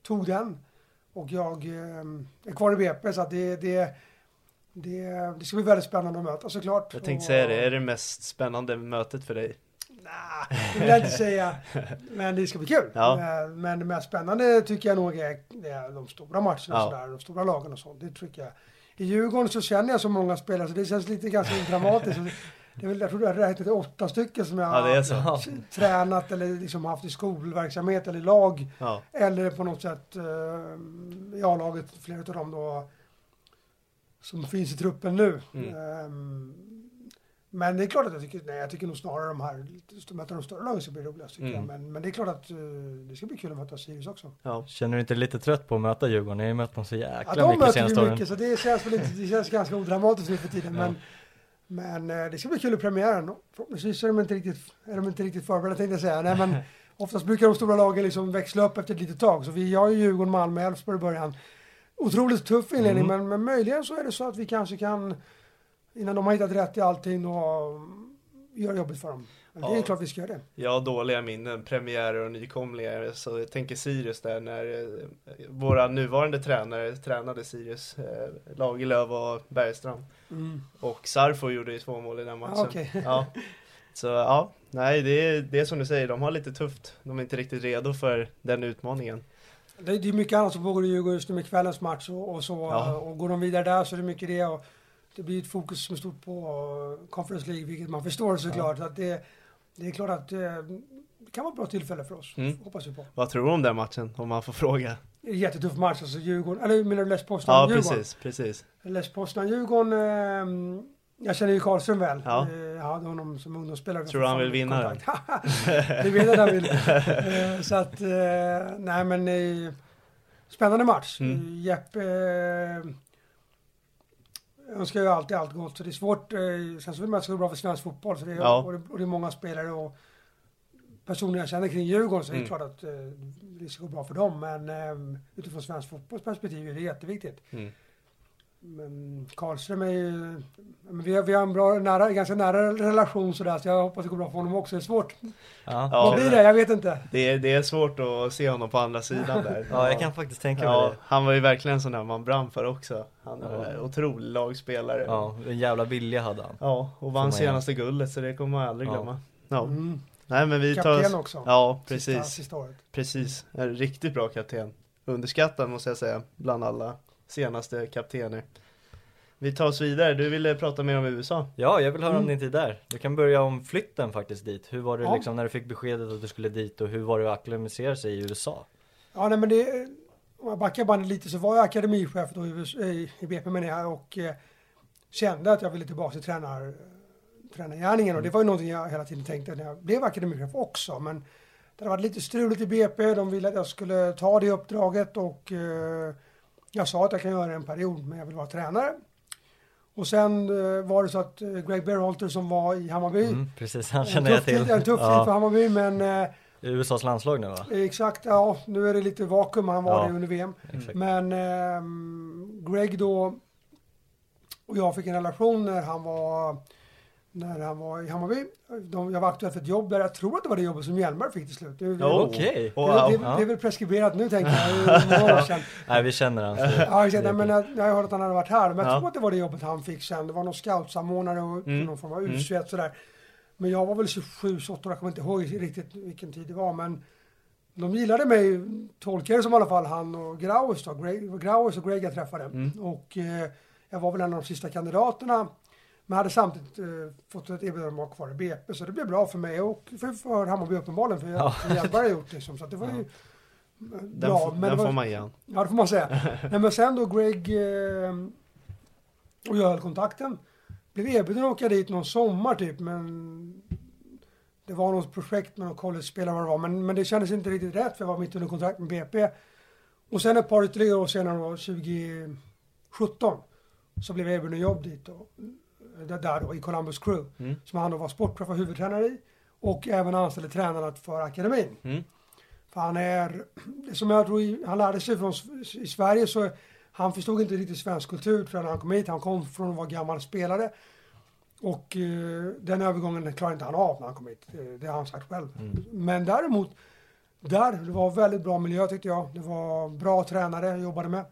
tog den. Och jag eh, är kvar i BP så det, det, det, det ska bli väldigt spännande att möta såklart. Jag tänkte säga det, är det mest spännande mötet för dig? Nej, det vill jag inte säga. Men det ska bli kul. Ja. Eh, Men det mest spännande tycker jag nog är de stora matcherna Ja. och sådär, de stora lagen och sånt. Det tycker jag. I Djurgården så känner jag så många spelare så det känns lite ganska dramatiskt. Det är väl, jag tror det har räknat till åtta stycken som jag Ja, har tränat eller liksom haft i skolverksamhet eller i lag. Ja. Eller på något sätt eh, i A-laget, flera av dem då som finns i truppen nu. Mm. Ehm, men det är klart att jag tycker, nej jag tycker nog snarare de här, möta de större lagen ska bli roligast tycker Mm. jag. Men, men det är klart att eh, det ska bli kul att möta Sirius också. ja. Känner du inte lite trött på att möta Djurgården? Ni har ju mött dem så Ja, jäkla de mycket möter senaste vi åren. mycket så det känns väl inte, det känns ganska odramatiskt nu för tiden. Men, men eh, det ska bli kul i premiären. Förhoppningsvis är de inte riktigt, är de inte riktigt förberedda tänkte jag säga. Nej, men oftast brukar de stora lagen liksom växla upp efter ett litet tag. Så vi har ju Djurgården, Malmö, Elfsborg i början. Otroligt tuff inledning Mm. men, men möjligen så är det så att vi kanske kan innan de har hittat rätt i allting och göra jobbet för dem. Men det är Ja. klart vi ska göra det. Jag har dåliga minnen, premiärer och nykomlingar, så jag tänker Sirius där när eh, våra nuvarande tränare tränade Sirius, eh, Lagerlöf och Bergstrand. Och Sarfo gjorde ju två mål i den matchen. Ja, okej. Ja. Så ja, nej det är, det är som du säger, de har lite tufft. De är inte riktigt redo för den utmaningen. Det, det är mycket annat som pågår i Djurgården just nu med kvällens match och, och så. Ja. Och går de vidare där så är det mycket det. Och det blir ett fokus som är stort på Conference League, vilket man förstår såklart. Så att det, det är klart att eh, det kan vara ett bra tillfälle för oss. Mm. Hoppas vi på. Vad tror du om den matchen, om man får fråga? Jättetuff match, alltså Djurgården, eller menar du Les Ja, Poznan-Djurgården? precis, precis. Les Poznan-Djurgården, eh, jag känner ju Karlström väl. Ja. Eh, Jag hade honom som ungdomsspelare. Tror du han vill vinna den? Det vet jag han vill. Eh, Så att, nej men spännande match. Mm. Jeppe önskar ju alltid allt gott, så det är svårt. eh, Sen så vill man att det ska gå bra för svensk fotboll, så det är, Ja. och, det, och det är många spelare och personer jag känner kring Djurgården, så det är Mm. klart att eh, det ska gå bra för dem. Men eh, utifrån svensk fotbollsperspektiv är det jätteviktigt. Mm. Men Karlström är ju... Men vi, har, vi har en bra, nära, ganska nära relation sådär, så jag hoppas det går bra för honom också. Det är svårt. Ja. Ja. Vad blir det? Jag vet inte. Det är, det är svårt att se honom på andra sidan där. ja, jag kan faktiskt tänka mig Ja, det. han var ju verkligen sån där man brann för också. Han är Ja. en otrolig lagspelare. Ja, en jävla vilja hade han. Ja, och vann senaste guldet så det kommer man aldrig Ja. glömma. Ja. Mm. Nej men vi tar Kapten oss... också. Ja, Sista, precis. sista året. Precis. En riktigt bra kapten. Underskattad måste jag säga, bland alla senaste kaptener. Vi tar oss vidare, du ville prata mer om USA. Ja, jag vill höra om Mm. din tid där. Du kan börja om flytten faktiskt dit. Hur var det Ja. liksom när du fick beskedet att du skulle dit och hur var det att acklimatisera sig i USA? Ja, nej men det, om jag backar bandet lite så var jag akademichef då i, US- i, i BP menar jag och eh, kände att jag ville tillbaka till tränar, tränargärningen och det var ju någonting jag hela tiden tänkte när jag blev akademichef också. Men det hade varit lite struligt i BP, de ville att jag skulle ta det uppdraget och eh, jag sa att jag kan göra det en period men jag vill vara tränare. Och sen eh, var det så att eh, Greg Berhalter som var i Hammarby, Mm, precis, han känner jag till. tid, en tuff tid för ja, Hammarby men eh, USAs landslag nu va? Exakt, ja nu är det lite vakuum, han var Ja, det under VM. Exakt. Men ehm, Greg då och jag fick en relation när han var när han var i Hammarby. De, jag var aktuell för ett jobb där, jag tror att det var det jobbet som Hjelmberg fick till slut. Det, det, Oh. Okej. det, Wow. det, Ja. det är väl preskriberat nu tänker jag, det många år sedan. Nej, vi känner han. Ja, jag, kände, men jag, jag hörde att han hade varit här, men jag Ja. tror att det var det jobbet han fick sen. Det var någon scoutsamordnare och Mm. någon form av Mm. U21 sådär. Men jag var väl 27, 28 år, jag kommer inte ihåg riktigt vilken tid det var. Men de gillade mig, tolkade det som i alla fall han och Grauers då. Greg, Grauers och Greg jag träffade. Mm. Och eh, jag var väl en av de sista kandidaterna. Men hade samtidigt eh, fått ett erbjudande om att vara kvar i BP. Så det blev bra för mig och för, för Hammarby uppenbarligen. För Ja. jag, Hjelmberg har gjort liksom. Så att det var ju eh, Den, bra. f- men den var, får man ge han. Ja, det får man säga. Nej, men sen då Greg eh, och jag höll kontakten. Blev erbjuden att åka dit någon sommar typ, men det var något projekt med någon college-spelare vad det var, men, men det kändes inte riktigt rätt för jag var mitt under kontrakt med BP. Och sen ett par ytterligare år senare, då, 2017, så blev jag erbjuden jobb dit då, där- då, i Columbus Crew, Mm. som han då var sportchef och huvudtränare i och även anställde tränarna för akademin. Mm. För han är, som jag tror han lärde sig från i Sverige så han förstod inte riktigt svensk kultur tror jag när han kom hit. Han kom från att vara gammal spelare. Och eh, den övergången klarade inte han av när han kom hit. Det, det har han sagt själv. Men däremot, där, det var väldigt bra miljö tyckte jag. Det var bra tränare jag jobbade med.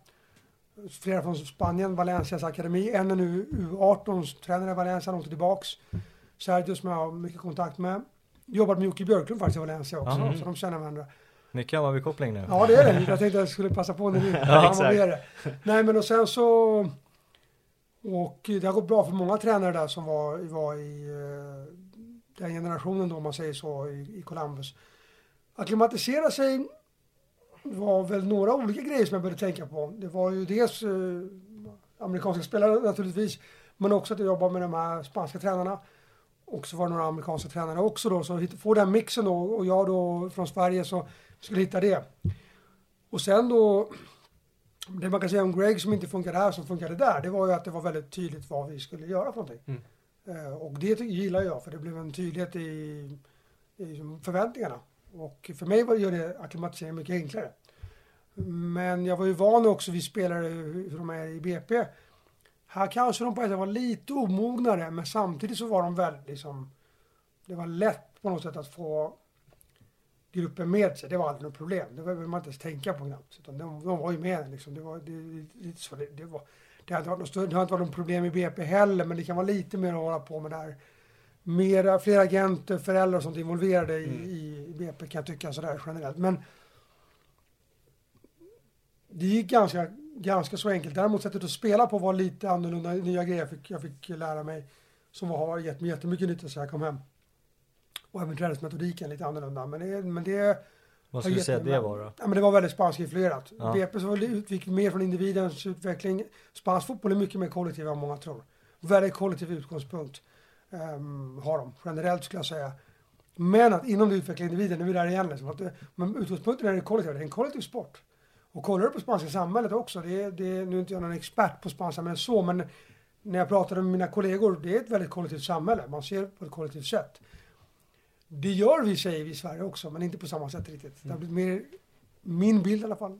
Flera från Spanien, Valencias akademi. En är nu U18-tränare i Valencia, åkte tillbaks. Sergio som jag har mycket kontakt med. Jobbade med Jocke Björklund faktiskt i Valencia också, Ja. så de känner varandra. Mycket Hammarby-koppling nu. Ja det är det. Jag tänkte att jag skulle passa på när Ja, ja, exakt. det. Nej men och sen så och det har gått bra för många tränare där som var, var i eh, den generationen då om man säger så i, i Columbus. Acklimatisera sig var väl några olika grejer som jag började tänka på. Det var ju dels eh, amerikanska spelare naturligtvis men också att jag jobbar med de här spanska tränarna. Och så var det några amerikanska tränare också då, så få den mixen då och jag då från Sverige så skulle hitta det. Och sen då, det man kan säga om Greg som inte funkade här som funkade där, det var ju att det var väldigt tydligt vad vi skulle göra för någonting. Mm. Eh, och det gillar jag, för det blev en tydlighet i, i förväntningarna. Och för mig var gör det acklimatiseringen mycket enklare. Men jag var ju van också vid spelare, hur de är i BP. Här kanske de på ett sätt var lite omognare, men samtidigt så var de väldigt liksom, det var lätt på något sätt att få gruppen med sig. Det var aldrig något problem. Det behöver man inte ens tänka på knappt. Utan de, de var ju med liksom. Det var det, lite så. Det, det, var, det, har inte varit något det hade inte varit något problem i BP heller, men det kan vara lite mer att hålla på med där. Mera, fler agenter, föräldrar och sånt involverade i, i, i BP kan jag tycka sådär generellt. Men det gick ganska, ganska så enkelt. Däremot sättet att spela på var lite annorlunda. Nya grejer jag fick, jag fick lära mig som har gett mig jättemycket nytta så jag kom hem. Och även träningsmetodiken lite annorlunda. Men det, men det Vad skulle du säga det var då? Ja, men det var väldigt spanskinfluerat. Ja. BP så utgick mer från individens utveckling. Spansk fotboll är mycket mer kollektiv än många tror. Väldigt kollektiv utgångspunkt Ehm, har de generellt skulle jag säga. Men att inom det utveckla individen, nu är vi där igen. Liksom, att det, men utgångspunkten är det kollektiva, det är en kollektiv sport. Och kollar du på spanska samhället också, det, är- det, är- nu är inte jag någon expert på spanska samhället så, men när jag pratade med mina kollegor, det är ett väldigt kollektivt samhälle. Man ser på ett kollektivt sätt. Det gör vi, säger vi i Sverige också, men inte på samma sätt riktigt. Det har blivit mer, min bild i alla fall,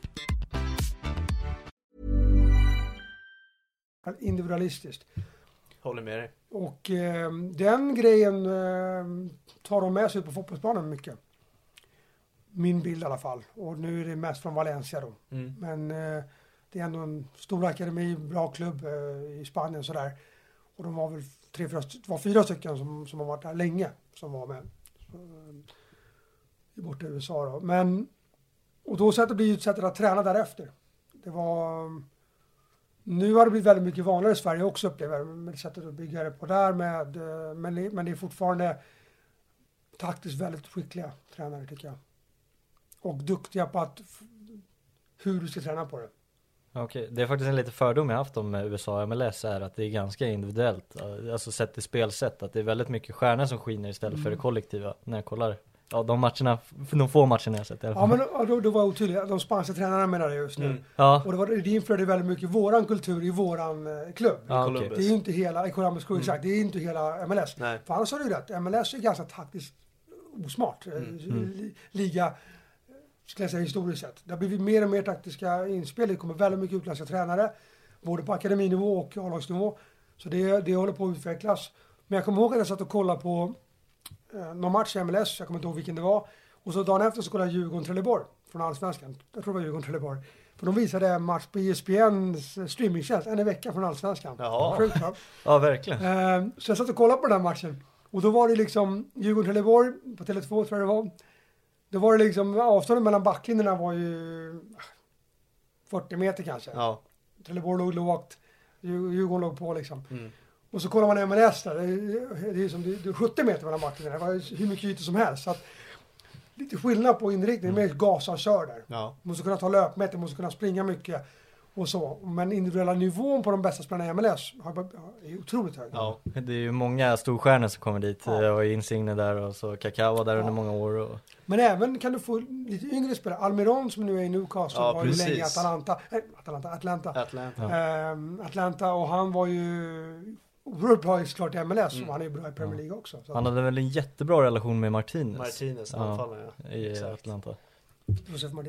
individualistiskt. Håller med dig. Och eh, den grejen eh, tar de med sig ut på fotbollsplanen mycket. Min bild i alla fall. Och nu är det mest från Valencia då. Mm. Men eh, det är ändå en stor akademi, bra klubb eh, i Spanien sådär. Och de var väl tre, fyra, det var fyra stycken som, som har varit där länge som var med. Så, eh, borta i USA då. Men, och då sättet blir ju ett sätt att träna därefter. Det var nu har det blivit väldigt mycket vanligare i Sverige också upplever jag, med sättet att bygga det på där med, eh, men, det- men det är fortfarande taktiskt väldigt skickliga tränare tycker jag. Och duktiga på att hur du ska träna på det. Okej, det är faktiskt en lite fördom jag haft om eh, USA och MLS är att det är ganska individuellt. Alltså sett till spelsätt, att det är väldigt mycket stjärnor som skiner istället för det Mm. kollektiva. När jag kollar, ja de matcherna, de få matcherna jag sett i alla Ja fall. men ja, då, då var jag otydlig, de spanska tränarna menar jag just nu. Mm. Ja, Och det, var, det inflödade väldigt mycket våran kultur i våran eh, klubb. ja. Columbus. Det är ju inte hela, i Columbus Crew, exakt, det är inte hela MLS. Nej. För annars har du ju rätt, MLS är ganska taktiskt osmart. eh, li- Liga, eh, skulle jag säga historiskt sett. Det har blivit mer och mer taktiska inspel. Det kommer väldigt mycket utländska tränare. Både på akademinivå och A-lagsnivå. Så det, det håller på att utvecklas. Men jag kommer ihåg att jag satt och kollade på någon match i MLS, jag kommer inte ihåg vilken det var. Och så dagen efter så kollade jag Djurgården-Trelleborg från Allsvenskan. Jag tror det var Djurgården-Trelleborg. För de visade en match på ESPNs streamingtjänst en i veckan från Allsvenskan. Sjukt va? Ja verkligen. Eh, Så jag satt och kollade på den matchen. Och då var det liksom Djurgården-Trelleborg på Tele2 tror jag det var. Då var det liksom, avståndet mellan backlinjerna var ju ah, 40 meter kanske. Ja. Trelleborg låg lågt, Djur- Djurgården låg på liksom. Mm. Och så kollar man MLS där, det är, det är, som, det är 70 meter mellan backlinjerna. Det var hur mycket ytor som helst. Så att, lite skillnad på inriktning, mer gasa och kör där. Ja. Måste kunna ta löpmeter, måste kunna springa mycket och så. Men individuella nivån på de bästa spelarna i MLS har, är otroligt hög. Ja. Det är ju många storstjärnor som kommer dit Ja. eh, och Insigne där och så Kaká var där Ja. under många år och Men även kan du få lite yngre spelare. Almiron som nu är i Newcastle Ja, var ju länge i. Atalanta. Äh, Atalanta, Atlanta. Atlanta. Ehm, Atlanta och han var ju oerhört bra i såklart i MLS Mm. och han är ju bra i Premier League också. Så han hade väl en jättebra relation med Martinez Martinez, Ja. anfallaren ja. i Exakt. Atlanta.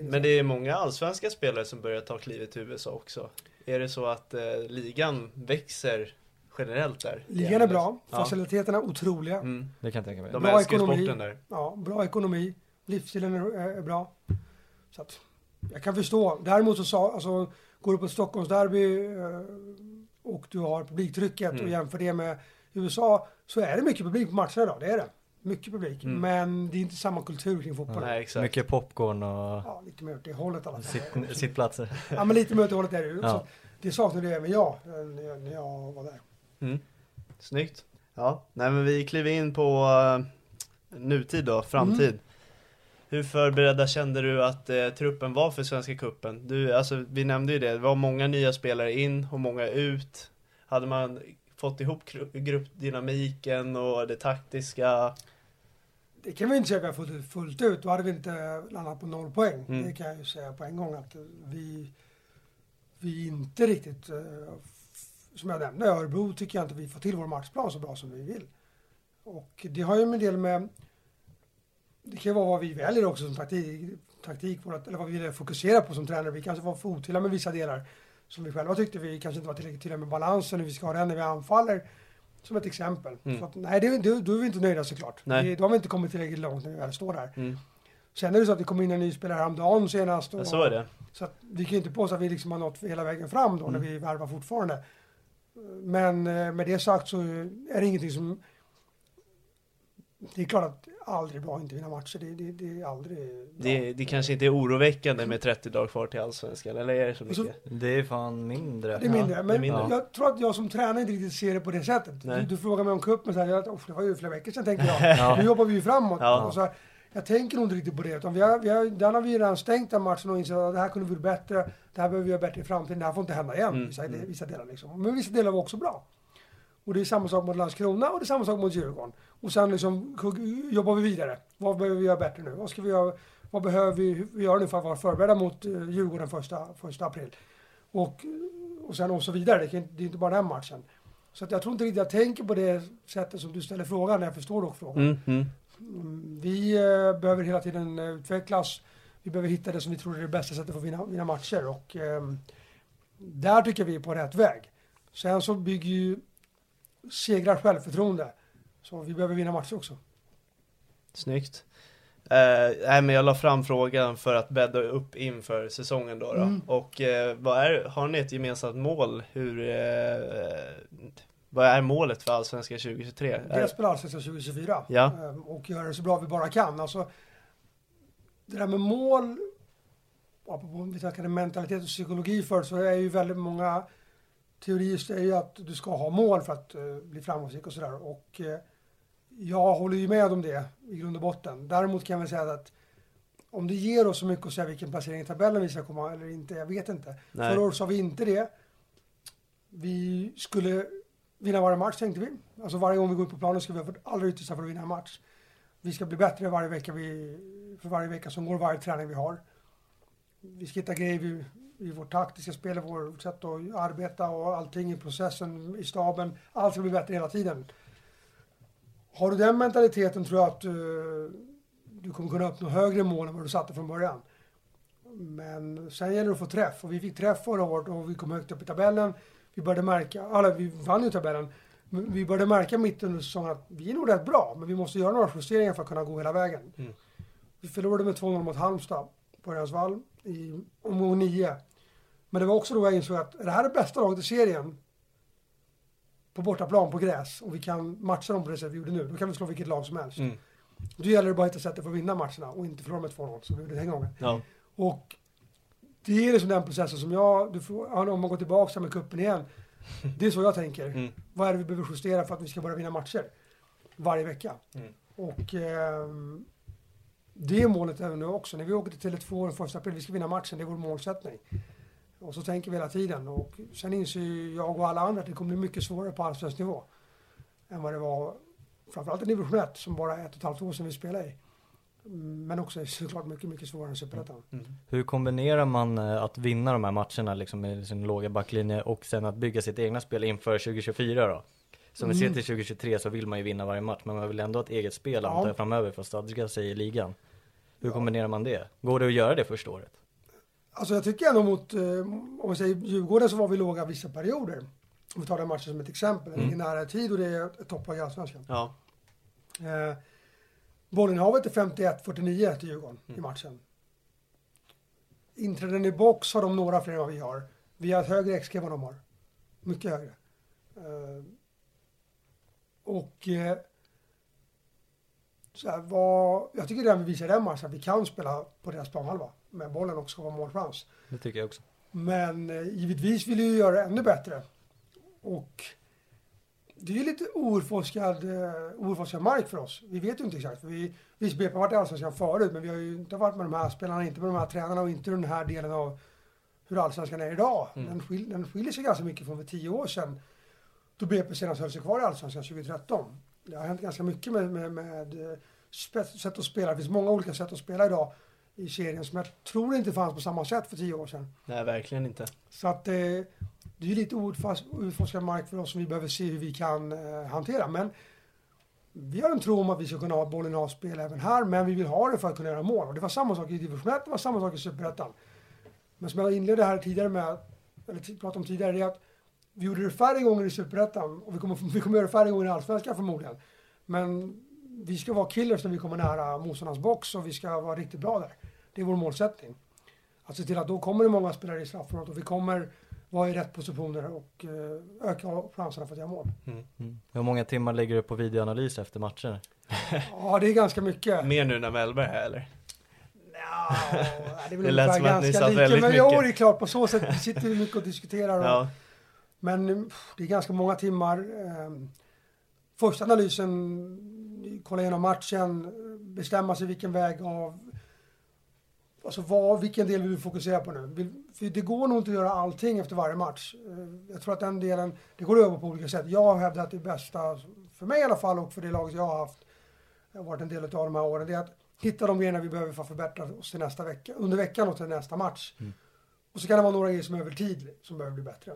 Men det är många allsvenska spelare som börjar ta klivet till USA också. Är det så att eh, ligan växer generellt där? Ligan är bra, Ja. faciliteterna är otroliga. Mm. Det kan jag tänka mig. De Bra älskar ekonomi. sporten där. Ja, bra ekonomi, livsstilen är, är, är bra. Så att, jag kan förstå. Däremot så sa, alltså, går du på ett Stockholmsderby eh, och du har publiktrycket Mm. och jämför det med USA så är det mycket publik på matcherna idag, det är det. Mycket publik, Mm. men det är inte samma kultur kring fotbollen. Nej, exakt. Mycket popcorn och Ja, lite mer åt det hållet i alla fall. sitt, sittplatser. Ja, men lite mer åt det hållet är det ju. Ja. Det saknade även jag eh, när jag, när jag var där. Mm. Snyggt. Ja, nej men vi kliver in på uh, nutid då, framtid. Mm. Hur förberedda kände du att eh, truppen var för Svenska Cupen? Du, alltså vi nämnde ju det, det var många nya spelare in och många ut. Hade man fått ihop gru- gruppdynamiken och det taktiska? Det kan vi inte säga att vi har fått fullt ut. Då hade vi inte landat på noll poäng. Mm. Det kan jag ju säga på en gång att vi, vi inte riktigt, eh, som jag nämnde, Örebro tycker jag inte vi får till vår matchplan så bra som vi vill. Och det har ju en del med, det kan vara vad vi väljer också som taktik, taktik vårat, eller vad vi vill fokusera på som tränare. Vi kanske var för otydliga med vissa delar som vi själva tyckte vi kanske inte var tillräckligt tydliga med balansen, hur vi ska ha den när vi anfaller. Som ett exempel. Mm. Att, nej, det, det, då är vi inte nöjda såklart. Nej. Det, då har vi inte kommit tillräckligt långt när vi väl står där. Mm. Sen är det så att det kom in en ny spelare häromdagen senast. Och, Ja, så är det. Så att vi kan ju inte påstå att vi liksom har nått hela vägen fram då Mm. när vi värvar fortfarande. Men eh, med det sagt så är det ingenting som... Det är klart att aldrig bra att inte vinna matcher. Det, det, det är aldrig bra. Det, det kanske inte är oroväckande med 30 dagar kvar till Allsvenskan, eller är det så mycket? Det är fan mindre. Det är mindre, Ja, men är mindre. jag tror att jag som tränare inte riktigt ser det på det sättet. Du, du frågar mig om cupen, så här, jag, det var ju flera veckor sedan tänker jag. Ja. Nu jobbar vi ju framåt. Ja. Och så här, jag tänker nog inte riktigt på det. Utan vi har, vi har, den har vi redan stängt den matchen och insett att det här kunde vi gjort bättre. Det här behöver vi göra bättre i framtiden. Det här får inte hända igen. Mm, Vissa, mm. vissa delar liksom. Men vissa delar var också bra. Och det är samma sak mot Landskrona och det är samma sak mot Djurgården. Och sen liksom jobbar vi vidare. Vad behöver vi göra bättre nu? Vad ska vi göra? Vad behöver vi göra nu för att vara förberedda mot eh, Djurgården första, första april? Och, och sen och så vidare. Det, kan, det är inte bara den matchen. Så att jag tror inte riktigt jag tänker på det sättet som du ställer frågan, när jag förstår dock frågan. Mm, mm. Mm, Vi eh, behöver hela tiden eh, utvecklas. Vi behöver hitta det som vi tror är det bästa sättet för att vinna, vinna matcher. Och ehm, där tycker vi är på rätt väg. Sen så bygger ju segrar självförtroende. Så vi behöver vinna matcher också. Snyggt. Eh, nej men jag la fram frågan för att bädda upp inför säsongen då. då. Mm. Och eh, vad är, har ni ett gemensamt mål? Hur, eh, vad är målet för Allsvenskan 2023? Det är att spela Allsvenskan 2024. Ja. Ehm, Och göra det så bra vi bara kan. Alltså, det där med mål, apropå vi snackade mentalitet och psykologi för så är ju väldigt många teorier säger ju att du ska ha mål för att eh, bli framgångsrik och sådär. Och eh, jag håller ju med om det i grund och botten. Däremot kan jag väl säga att om det ger oss så mycket att säga vilken placering i tabellen vi ska komma eller inte, jag vet inte. Nej. Förra året sa vi inte det. Vi skulle vinna varje match tänkte vi. Alltså varje gång vi går ut på planen ska vi ha allra yttersta för att vinna en match. Vi ska bli bättre varje vecka vi, för varje vecka som går, varje träning vi har. Vi ska hitta grejer i, i vårt taktiska spel, i vårt sätt att arbeta och allting i processen, i staben. Allt ska bli bättre hela tiden. Har du den mentaliteten tror jag att eh, du kommer kunna uppnå högre mål än vad du satte från början. Men sen gäller det att få träff och vi fick träff förra året och vi kom högt upp i tabellen. Vi började märka, eller vi vann ju tabellen, men vi började märka mitt under säsongen att vi är nog rätt bra, men vi måste göra några justeringar för att kunna gå hela vägen. Mm. Vi förlorade med 2-0 mot Halmstad på Örjansvall i omgång 9. Men det var också då jag insåg att är det här det bästa laget i serien på bortaplan på gräs och vi kan matcha dem på det sätt vi gjorde nu, då kan vi slå vilket lag som helst. Mm. Då gäller det bara att hitta sättet för att vinna matcherna och inte förlora med 2-0 som vi gjorde den gången. Ja. Och det är liksom den processen som jag, du får, om man går tillbaka med kuppen igen. Det är så jag tänker. Mm. Vad är det vi behöver justera för att vi ska börja vinna matcher? Varje vecka. Mm. Och ehm, det är målet även nu också. När vi åker till Tele2 den första april, vi ska vinna matchen, det är vår målsättning. Och så tänker vi hela tiden. Och sen inser ju jag och alla andra att det kommer bli mycket svårare på allsvensk nivå. Än vad det var, framförallt i division 1 som bara ett och ett halvt år sedan vi spelade i. Mm, Men också såklart mycket, mycket svårare än Superettan. Hur kombinerar man eh, att vinna de här matcherna liksom med sin låga backlinje och sen att bygga sitt egna spel inför 2024 då? Som vi ser Mm. till 2023 så vill man ju vinna varje match men man vill ändå ha ett eget spel Ja. antar jag framöver för att stadga sig i ligan. Hur kombinerar man det? Går det att göra det första året? Alltså jag tycker ändå mot, eh, om vi säger Djurgården så var vi låga vissa perioder. Om vi tar den matchen som ett exempel. Mm. nära i tid och det är ett topplag i Allsvenskan. Ja. Eh, bollinnehavet är 51-49 till Djurgården i matchen. Inträden i box har de några fler än vad vi har. Vi har ett högre XG än vad de har. Mycket högre. Eh, och eh, så här, vad, jag tycker det vi visar den matchen att vi kan spela på deras planhalva med bollen och skapa målchans. Det tycker jag också. Men eh, givetvis vill vi ju göra det ännu bättre. Och det är ju lite ourforskad, eh, ourforskad mark för oss. Vi vet ju inte exakt. Vi, visst, BP har varit i Allsvenskan förut, men vi har ju inte varit med de här spelarna, inte med de här tränarna och inte den här delen av hur Allsvenskan är idag. Den, skil, den skiljer sig ganska mycket från för tio år sedan, då BP senast höll sig kvar i Allsvenskan 2013. Det har hänt ganska mycket med, med, med eh, spets- sätt att spela. Det finns många olika sätt att spela idag i serien som jag tror inte fanns på samma sätt för tio år sedan. Nej, verkligen inte. Så att eh, det är ju lite outfors- outforskad mark för oss som vi behöver se hur vi kan eh, hantera. Men vi har en tro om att vi ska kunna ha bollen av spel även här, men vi vill ha det för att kunna göra mål. Och det var samma sak i division 1, det var samma sak i superettan. Men som jag inledde här tidigare med, eller pratade om tidigare, det är att vi gjorde det färre gånger i superettan och vi kommer, vi kommer göra det färre gånger i allsvenskan förmodligen. Men vi ska vara killers när vi kommer nära motståndarnas box och vi ska vara riktigt bra där. Det är vår målsättning. Att se till att då kommer det många spelare i straffområdet och vi kommer vara i rätt positioner och eh, öka chanserna för att göra mål. Hur många timmar lägger du på videoanalys efter matcher? Ja, det är ganska mycket. Mer nu när Mellberg är här eller? Ja, det är väl Det lät ungefär som att ni ganska satt lika. väldigt Men jo, mycket. det är klart på så sätt. Vi sitter ju mycket och diskuterar. Och, Ja. Men pff, det är ganska många timmar. Ehm, Första analysen kolla igenom matchen, bestämma sig vilken väg av Alltså vad, vilken del vill vi fokusera på nu? För det går nog inte att göra allting efter varje match. Eh, jag tror att den delen, det går över på olika sätt. Jag har hävdat det bästa, för mig i alla fall och för det laget jag har haft, jag har varit en del av de här åren, det är att hitta de grejerna vi behöver för att förbättra oss till nästa vecka, under veckan och till nästa match. Mm. Och så kan det vara några grejer som över tid som behöver bli bättre.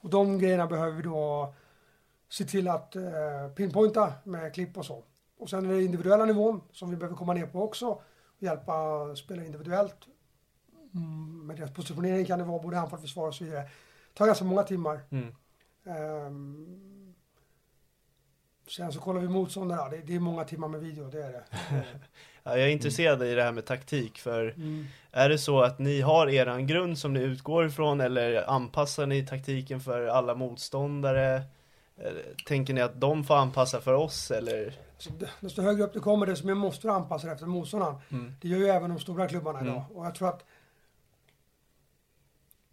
Och de grejerna behöver vi då se till att eh, pinpointa med klipp och så. Och sen är det individuella nivån som vi behöver komma ner på också. Hjälpa spela individuellt. Mm, med deras positionering kan det vara både anfall, försvar och så vidare. Det tar ganska många timmar. Mm. Um, sen så kollar vi motståndare. Det, det är många timmar med video, det är det. ja, jag är intresserad mm. i det här med taktik för mm. är det så att ni har eran grund som ni utgår ifrån eller anpassar ni taktiken för alla motståndare? Tänker ni att de får anpassa för oss eller? Så desto högre upp du kommer desto mer måste du anpassa dig efter motståndaren. Mm. Det gör ju även de stora klubbarna idag. Mm. Och jag tror att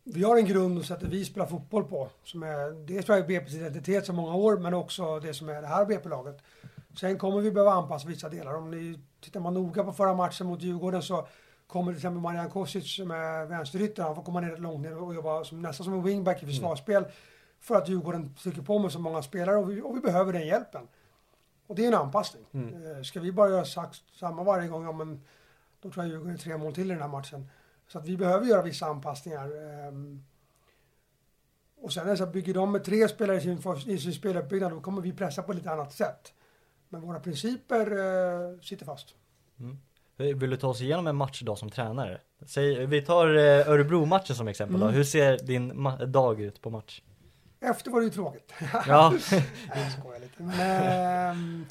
vi har en grund och sättet vi spelar fotboll på. Som är, dels tror jag BP's identitet så många år men också det som är det här BP-laget. Sen kommer vi behöva anpassa vissa delar. Om ni tittar man noga på förra matchen mot Djurgården så kommer till exempel Marian Kosic som är vänsterytter. Han får komma ner långt ner och jobba som, nästan som en wingback i försvarsspel. Mm för att Djurgården trycker på med så många spelare och vi, och vi behöver den hjälpen. Och det är en anpassning. Mm. Eh, ska vi bara göra samma varje gång, ja, men då tror jag Djurgården är tre mål till i den här matchen. Så att vi behöver göra vissa anpassningar. Ehm, och sen är det så att bygger de med tre spelare i sin, i sin speluppbyggnad, då kommer vi pressa på lite annat sätt. Men våra principer uh, sitter fast. Mm. Vill du ta oss igenom en matchdag som tränare? Säg, vi tar uh, Örebro-matchen som exempel mm. då. Hur ser din dag ut på match? Efter var det ju tråkigt. Ja. jag skojar lite. Men,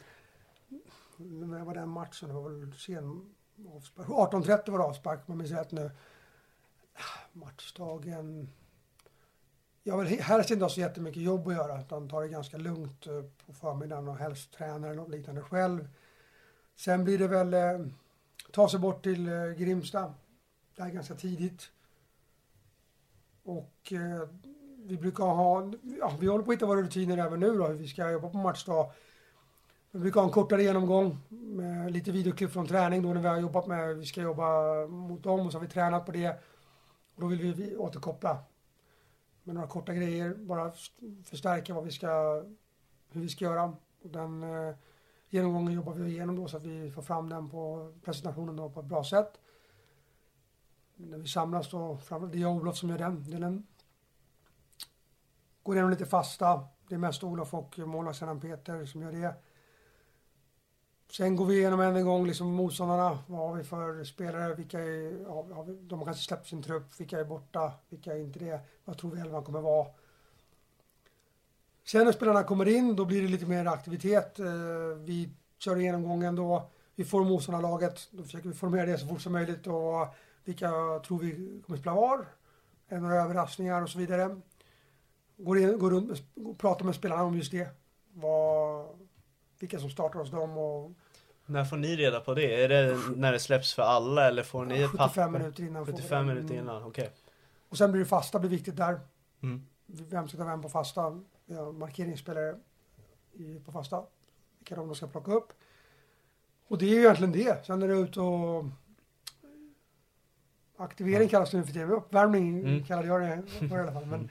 När var den matchen? Det var väl sen avspark. 18.30 var det avspark, om jag minns rätt nu. Matchdagen. Jag vill helst inte ha så jättemycket jobb att göra, utan ta det ganska lugnt eh, på förmiddagen och helst träna eller något liknande själv. Sen blir det väl eh, ta sig bort till eh, Grimsta. Det är ganska tidigt. Och eh, vi brukar ha, ja, vi håller på att hitta våra rutiner även nu då, hur vi ska jobba på matchdag. Vi brukar ha en kortare genomgång med lite videoklipp från träning då när vi har jobbat med, vi ska jobba mot dem och så har vi tränat på det. Och då vill vi återkoppla med några korta grejer, bara förstärka vad vi ska, hur vi ska göra. Och den eh, genomgången jobbar vi igenom då så att vi får fram den på presentationen då på ett bra sätt. När vi samlas då, det är jag och Olof som gör den delen. Går igenom lite fasta. Det är mest Olof och målvaktstränaren Peter som gör det. Sen går vi igenom än en gång liksom motståndarna. Vad har vi för spelare? Vilka är, har vi, de har kanske släppt sin trupp. Vilka är borta? Vilka är inte det? Vad tror vi elvan kommer vara? Sen när spelarna kommer in, då blir det lite mer aktivitet. Eh, vi kör genomgången då. Vi får motståndarlaget. Då försöker vi formera det så fort som möjligt och vilka tror vi kommer spela var. Är det några överraskningar och så vidare går, in, går runt och pratar med spelarna om just det. Vad, vilka som startar hos dem och när får ni reda på det? Är det när det släpps för alla eller får ni ett 75 minuter innan. 75 minuter innan, okej. Okay. Och sen blir det fasta, blir viktigt där. Mm. Vem ska ta vem på fasta? Ja, markeringsspelare på fasta. Vilka de ska plocka upp. Och det är ju egentligen det. Sen är det ut och aktivering ja. kallas det nu för tiden. Uppvärmning mm. kallade jag det i alla fall. Men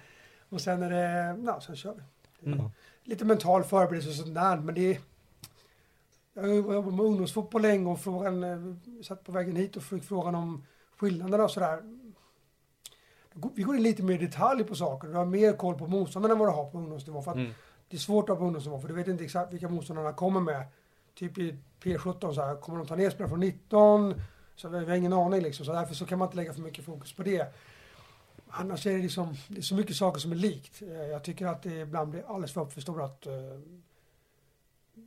och sen är det, ja, sen kör vi. Mm. Lite mental förberedelse och sånt där, men det är... Jag har jobbat med ungdomsfotboll länge och frågan, eh, satt på vägen hit och fick frågan om skillnaderna och sådär. Vi går in lite mer i detalj på saker. Du har mer koll på motståndarna än vad du har på ungdomsnivå. För att mm. Det är svårt att ha på ungdomsnivå för du vet inte exakt vilka motståndarna kommer med. Typ i P17 så här, kommer de ta ner spelare från 19? Så vi har ingen aning liksom. Så därför så kan man inte lägga för mycket fokus på det. Annars är det liksom, det är så mycket saker som är likt. Eh, jag tycker att det ibland blir alldeles för uppförstorat. Eh,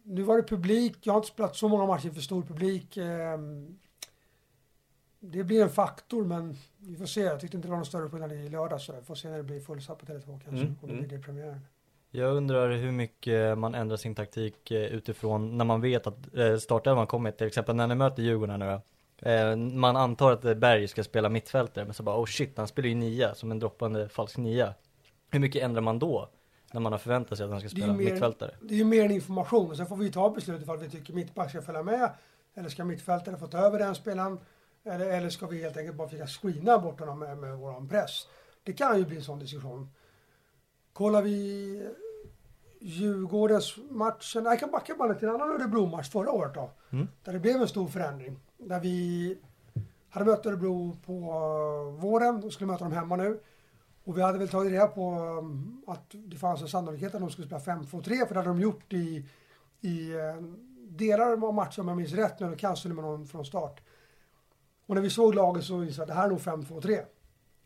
nu var det publik, jag har inte spelat så många matcher för stor publik. Eh, det blir en faktor men vi får se. Jag tyckte inte det var någon större skillnad i lördags. Vi får se när det blir fullsatt på Tele2 kanske. Mm, och det blir mm. det premiären. Jag undrar hur mycket man ändrar sin taktik utifrån när man vet att startelvan kommer till exempel när ni möter Djurgården nu Eh, man antar att Berg ska spela mittfältare, men så bara oh shit, han spelar ju nia, som en droppande falsk nia. Hur mycket ändrar man då? När man har förväntat sig att han ska Det ju spela mer- mittfältare. Det är ju mer en information sen får vi ta beslut ifall vi tycker mittback ska följa med eller ska mittfältare få ta över den spelaren eller, eller ska vi helt enkelt bara försöka screena bort honom med, med våran press. Det kan ju bli en sån diskussion. Kollar vi Djurgårdens matchen, jag kan backa bandet till en annan Örebro-match förra året då. Mm. Där det blev en stor förändring. Där vi hade mött Örebro på eh, våren och skulle möta dem hemma nu. Och vi hade väl tagit reda på um, att det fanns en sannolikhet att de skulle spela 5-2-3 för det hade de gjort i, i eh, delar av matchen om jag minns rätt nu, kanske med någon från start. Och när vi såg laget så insåg vi att det här är nog 5-2-3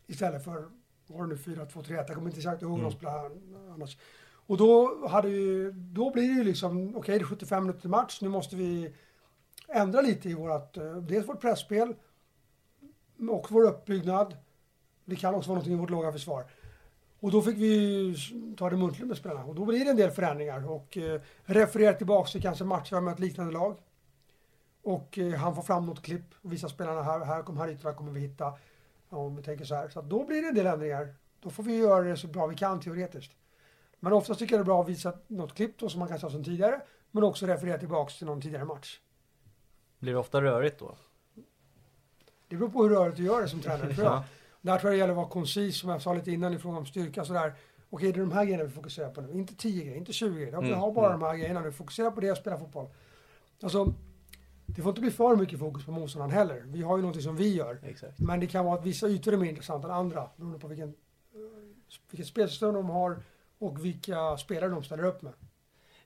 istället för, var det nu 4-2-3, jag kommer inte exakt ihåg hur de spelade annars. Och då, hade vi, då blir det ju liksom, okej det är 75 minuter match, nu måste vi ändra lite i vårt, eh, dels vårt pressspel och vår uppbyggnad. Det kan också vara något i vårt låga försvar. Och då fick vi ta det muntligt med spelarna och då blir det en del förändringar och eh, referera tillbaka till kanske matcher med ett liknande lag. Och eh, han får fram något klipp och visar spelarna här, här kommer här ytorna kommer vi hitta. Om vi tänker så här. Så då blir det en del ändringar. Då får vi göra det så bra vi kan teoretiskt. Men oftast tycker jag det är bra att visa något klipp då som man kanske har sedan tidigare. Men också referera tillbaka till någon tidigare match. Blir det ofta rörigt då? Det beror på hur rörigt du gör det som tränare tror jag. Där tror jag det gäller att vara koncis som jag sa lite innan i fråga om styrka sådär. Okej, det är de här grejerna vi fokuserar på nu. Inte 10 grejer, inte 20 grejer. Vi Mm, har bara de här grejerna nu. Fokusera på det och spela fotboll. Alltså, det får inte bli för mycket fokus på motståndaren heller. Vi har ju någonting som vi gör. Exakt. Men det kan vara att vissa ytor är mer intressanta än andra. Beroende på vilken, eh, vilket spelsystem de har och vilka spelare de ställer upp med.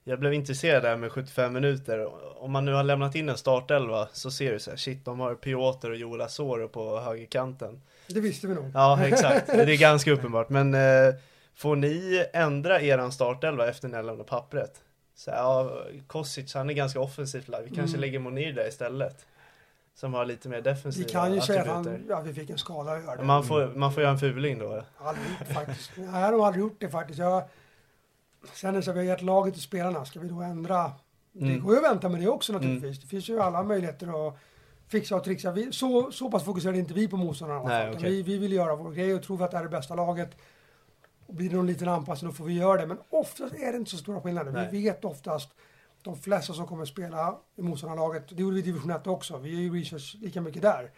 Jag blev intresserad där med 75 minuter. Om man nu har lämnat in en startelva så ser du så här, shit de har Piotr och Joel Asoro på högerkanten. Det visste vi nog. Ja, exakt. Det är ganska uppenbart. Men eh, får ni ändra eran startelva efter ni har lämnat pappret? Så, här, ja, Kosic, han är ganska offensivt lagd. Vi kanske Mm. lägger Monir där istället. Som har lite mer defensiva Vi kan ju säga att han, ja, vi fick en skala att göra det. Man får, man får göra en fuling då. Aldrig gjort faktiskt. Nej, jag har nog aldrig gjort det faktiskt. Jag, sen är det så att vi har gett laget till spelarna. Ska vi då ändra? Det Mm. går ju att vänta med det också naturligtvis. Det finns ju alla möjligheter att fixa och trixa. Vi, så, så pass fokuserade inte vi på motståndarna Nej, okej. vi, vi vill göra vår grej och tror vi att det är det bästa laget. Och blir det någon liten anpassning då får vi göra det. Men oftast är det inte så stora skillnader. Nej. Vi vet oftast de flesta som kommer spela i motståndarlaget. Det gjorde vi i division 1 också. Vi gör ju research lika mycket där.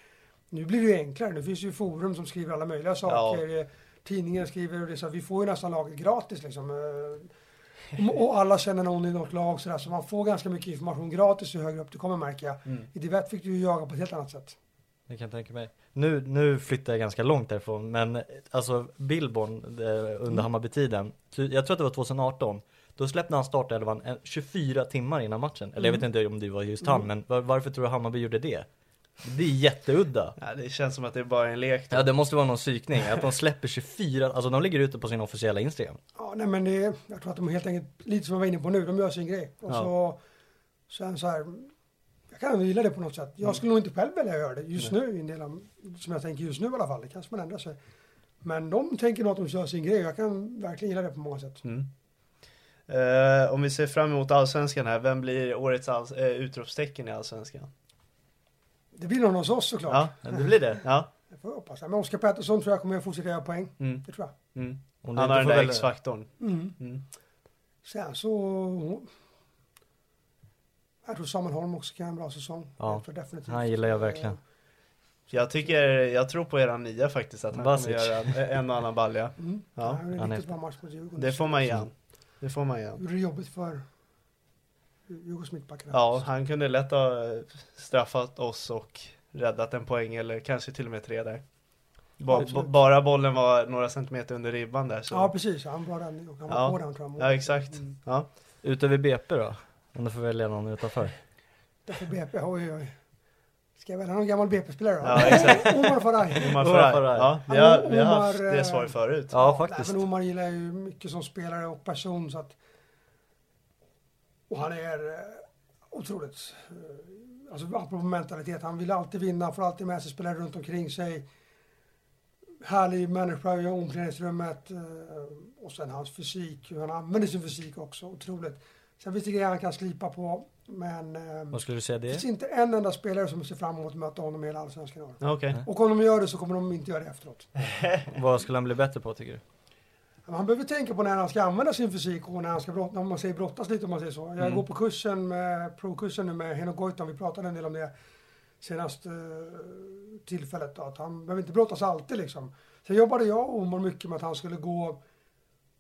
Nu blir det ju enklare. Nu finns ju forum som skriver alla möjliga saker. Eh, Tidningen skriver och det så att vi får ju nästan laget gratis liksom. Eh, Och alla känner någon i något lag sådär. Så man får ganska mycket information gratis ju högre upp du kommer märker jag. Mm. I Divett fick du ju jaga på ett helt annat sätt. Det kan jag tänka mig. Nu, nu flyttar jag ganska långt därifrån, men eh, alltså Billborn eh, under Hammarby-tiden, så jag tror att det var 2018, då släppte han startelvan eh, 24 timmar innan matchen. Eller jag vet inte om det var just han, men var, varför tror du Hammarby gjorde det? Det är jätteudda. Ja, det känns som att det är bara en lek. då. Ja det måste vara någon psykning, att de släpper 24, alltså de ligger ute på sin officiella Instagram. Ja, nej men det, jag tror att de helt enkelt, lite som jag var inne på nu, de gör sin grej. Och Ja. så, sen så här, jag kan ändå gilla det på något sätt. Jag skulle nog inte själv välja att göra det just nu, i en del av, som jag tänker just nu i alla fall. Det kanske man ändrar sig. Men de tänker nog att de kör sin grej. Jag kan verkligen gilla det på många sätt. Mm. Eh, om vi ser fram emot allsvenskan här, vem blir årets alls, eh, utropstecken i allsvenskan? Det blir någon hos oss såklart. Ja, Det blir det. ja. Det får jag hoppas. Men Oskar Pettersson tror jag kommer att fortsätta göra poäng. Mm. Det tror jag. Mm. Han har den där X-faktorn. Mm. Mm. Sen så... Jag tror Samuel Holm också kan ha en bra säsong. Ja, Jag definitivt. han gillar jag verkligen. Jag tycker, jag tror på eran nia faktiskt, att han Basic. kommer göra en, och annan balja. Mm. Ja, det är en han är- riktigt bra match mot Djurgården. Det får man igen. Det får man igen. Gjorde det jobbigt för Djurgårdens mittbackar. Ja, han kunde lätt ha eh, straffat oss och räddat en poäng eller kanske till och med tre där. Ba, bara bollen var några centimeter under ribban där så. Ja, precis. Han var och han var Ja. på den tror jag. Ja, exakt. Mm. Ja. Utöver BP då? Om du får välja någon utanför. Därför BP, oj oj. Ska jag välja någon gammal BP-spelare då? Ja, exakt. Omar Faraj. Omar Faraj. Ja, vi har, vi har Omar, haft det eh, svaret förut. Ja, Nej, faktiskt. men Omar gillar jag ju mycket som spelare och person så att... Och han är eh, otroligt... eh, Alltså apropå mentalitet, han vill alltid vinna, får alltid med sig spelare runt omkring sig. Härlig människa i omklädningsrummet. eh, Och sen hans fysik, hur han använder sin fysik också, otroligt. Sen finns det grejer han kan slipa på, men... Vad skulle du säga Det det? finns inte en enda spelare som ser fram emot att möta honom i hela Allsvenskan i år. Ja, Okej. Och om de gör det så kommer de inte göra det efteråt. Vad skulle han bli bättre på tycker du? Han behöver tänka på när han ska använda sin fysik och när han ska brott, när man säger brottas lite om man säger så. Jag Mm. går på kursen med, provkursen nu med Henok Goitom, vi pratade en del om det senaste eh, tillfället då, att han behöver inte brottas alltid liksom. Sen jobbade jag och Omar mycket med att han skulle gå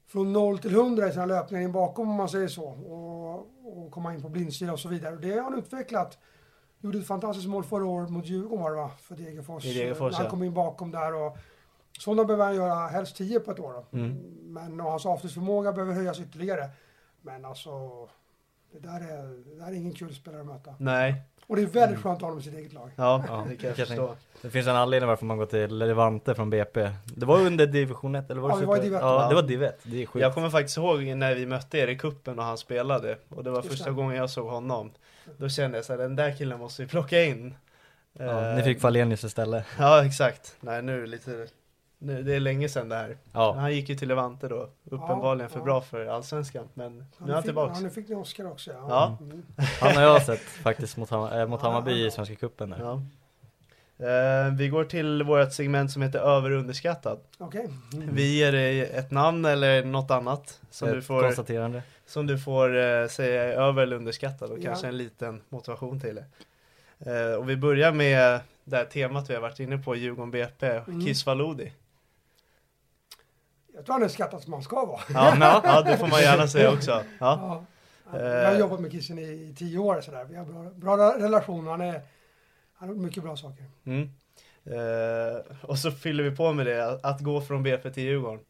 från 0 till 100 i sina löpningar in bakom om man säger så och, och komma in på blindstyra och så vidare. Och det har han utvecklat. Gjorde ett fantastiskt mål förra året mot Djurgården var det va? För Degerfors. I Degerfors, han kom in bakom där och sådana behöver han göra helst 10 på ett år. Då. Mm. Men och hans avslutsförmåga behöver höjas ytterligare. Men alltså, det där är, det där är ingen kul spelare att möta. Nej, Och det är väldigt skönt att ha honom i sitt eget lag. ja, Ja, det kan jag förstå. Det finns en anledning varför man går till Levante från BP. Det var under division 1 eller var det Ja, det var div ett. Ja, det var div 1. Det är sjukt. Jag kommer faktiskt ihåg när vi mötte er i kuppen och han spelade. Och det var Just första det. gången jag såg honom. Då kände jag så här, den där killen måste vi plocka in. Ja, Eh, ni fick Falenius istället. Ja, exakt. Nej, nu är det lite... Nu, det är länge sedan det här. Ja. Han gick ju till Levante då. Uppenbarligen för ja. bra för Allsvenskan. Men nu är han fick, tillbaks. Ja, nu fick ni Oscar också. Ja. Ja. Mm. Han har jag sett faktiskt mot, äh, mot Hammarby i Svenska cupen där. Ja. Eh, vi går till vårt segment som heter över och underskattad. Okej. Vi ger dig ett namn eller något annat som Ett du får, Konstaterande. som du får eh, säga är över eller underskattad och Ja. kanske en liten motivation till det. Eh, och vi börjar med det här temat vi har varit inne på, Djurgården BP, Mm. Kiss Valodi. Jag tror han är skattad som han ska vara. Ja, ja, det får man gärna säga också. Ja. Ja. Jag har jobbat med Kissen i, tio år sådär. Vi har bra, bra relation. Han, är, han har gjort mycket bra saker. Mm. Eh, och så fyller vi på med det, att, gå från BP till Djurgården.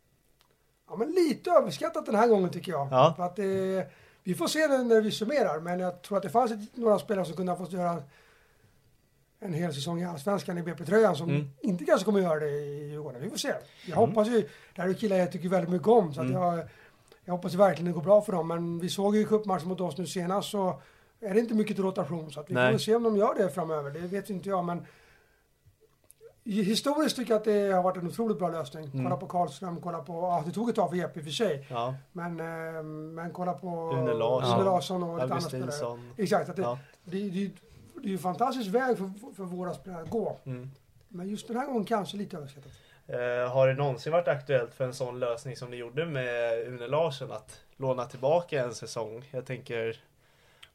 Ja, men lite överskattat den här gången tycker jag. Ja. För att det, vi får se det när vi summerar, men jag tror att det fanns ett, några spelare som kunde ha fått göra en hel säsong i Allsvenskan i BP-tröjan som Mm. inte kanske kommer göra det i Djurgården. Vi får se. Jag Mm. hoppas ju, det här är killar jag tycker väldigt mycket om, så att Mm. jag, jag hoppas verkligen det går bra för dem. Men vi såg ju cupmatchen mot oss nu senast så är det inte mycket till rotation, så att vi Nej. får se om de gör det framöver. Det vet inte jag, men Historiskt tycker jag att det har varit en otroligt bra lösning. Mm. Kolla på Karlström, kolla på, ja det tog ett tag för Jeppe i och för sig. Ja. Men, eh, men kolla på Rune Larsson. Larsson och lite andra spelare. Augustinsson. Exakt, att det, Ja. det, det, det är ju en fantastisk väg för, för våra spelare att gå. Mm. Men just den här gången kanske lite överskattat. Eh, har det någonsin varit aktuellt för en sån lösning som ni gjorde med Une Larsson att låna tillbaka en säsong? Jag tänker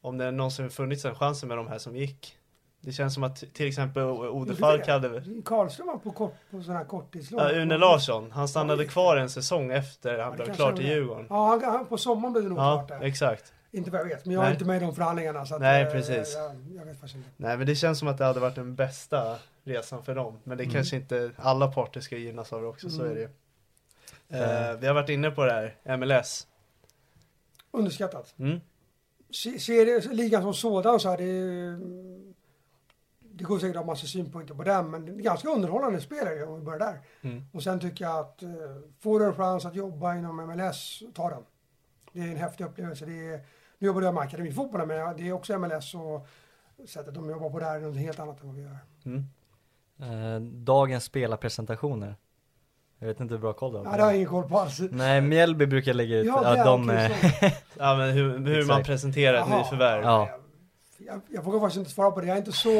om det någonsin funnits en chans med de här som gick. Det känns som att till exempel Ode Gjorde Falk det? hade Karlström var på, kort, på sån här korttidslån. Ja, Une Larsson, han stannade Ja, kvar en säsong efter han det blev klar till. Djurgården. Ja, han, på sommaren blev det nog Ja, klart där. exakt. Inte vad jag vet, men jag är inte med i de förhandlingarna. Så att, Nej, eh, precis. Jag, jag vet faktiskt inte. Nej men det känns som att det hade varit den bästa resan för dem. Men det Mm. kanske inte alla parter ska gynnas av det också, så Mm. är det ju. Eh, vi har varit inne på det här, MLS. Underskattat. Mm. Se- Ser ligan som sådan så är det... Det går säkert att ha massa synpunkter på den, men det är ganska underhållande spel är det om vi börjar där. Mm. Och sen tycker jag att eh, får du en chans att jobba inom MLS, ta den. Det är en häftig upplevelse. Det är, nu jobbar jag med akademifotbollen, men det är också MLS och sättet de jobbar på där är något helt annat än vad vi gör. Mm. Eh, dagens spelarpresentationer. Jag vet inte hur bra koll du har. Ja, det har jag ingen koll på alls. Nej, Mjällby brukar lägga ut Ja, att det är de... så. Ja men hur, hur man presenterar ett nyförvärv. Ja. Jag, jag vågar faktiskt inte svara på det. Jag är inte så...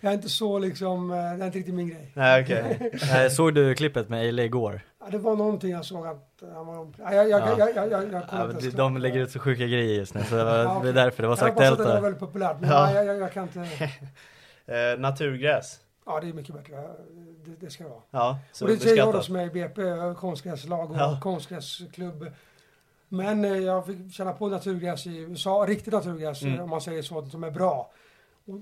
jag är inte så liksom... eh, Det är inte riktigt min grej. Nej okej. eh, såg du klippet med Eile igår? Ja, det var någonting jag såg att han var... Jag, jag, Ja. jag, jag, jag, jag, Ja, inte de, lägger ut så sjuka grejer just nu, så det var, Ja, det är därför det var så Jag aktuellt. det var väldigt populärt, men Ja. ja. jag, jag, jag kan inte... Eh, naturgräs. Ja, det är mycket bättre. Det, det ska det vara. Ja, så och det säger jag då som är i BP, jag konstgräslag och Ja. konstgräsklubb. Men eh, jag fick känna på naturgräs i USA, riktigt naturgräs Mm. om man säger så, som är bra. Och,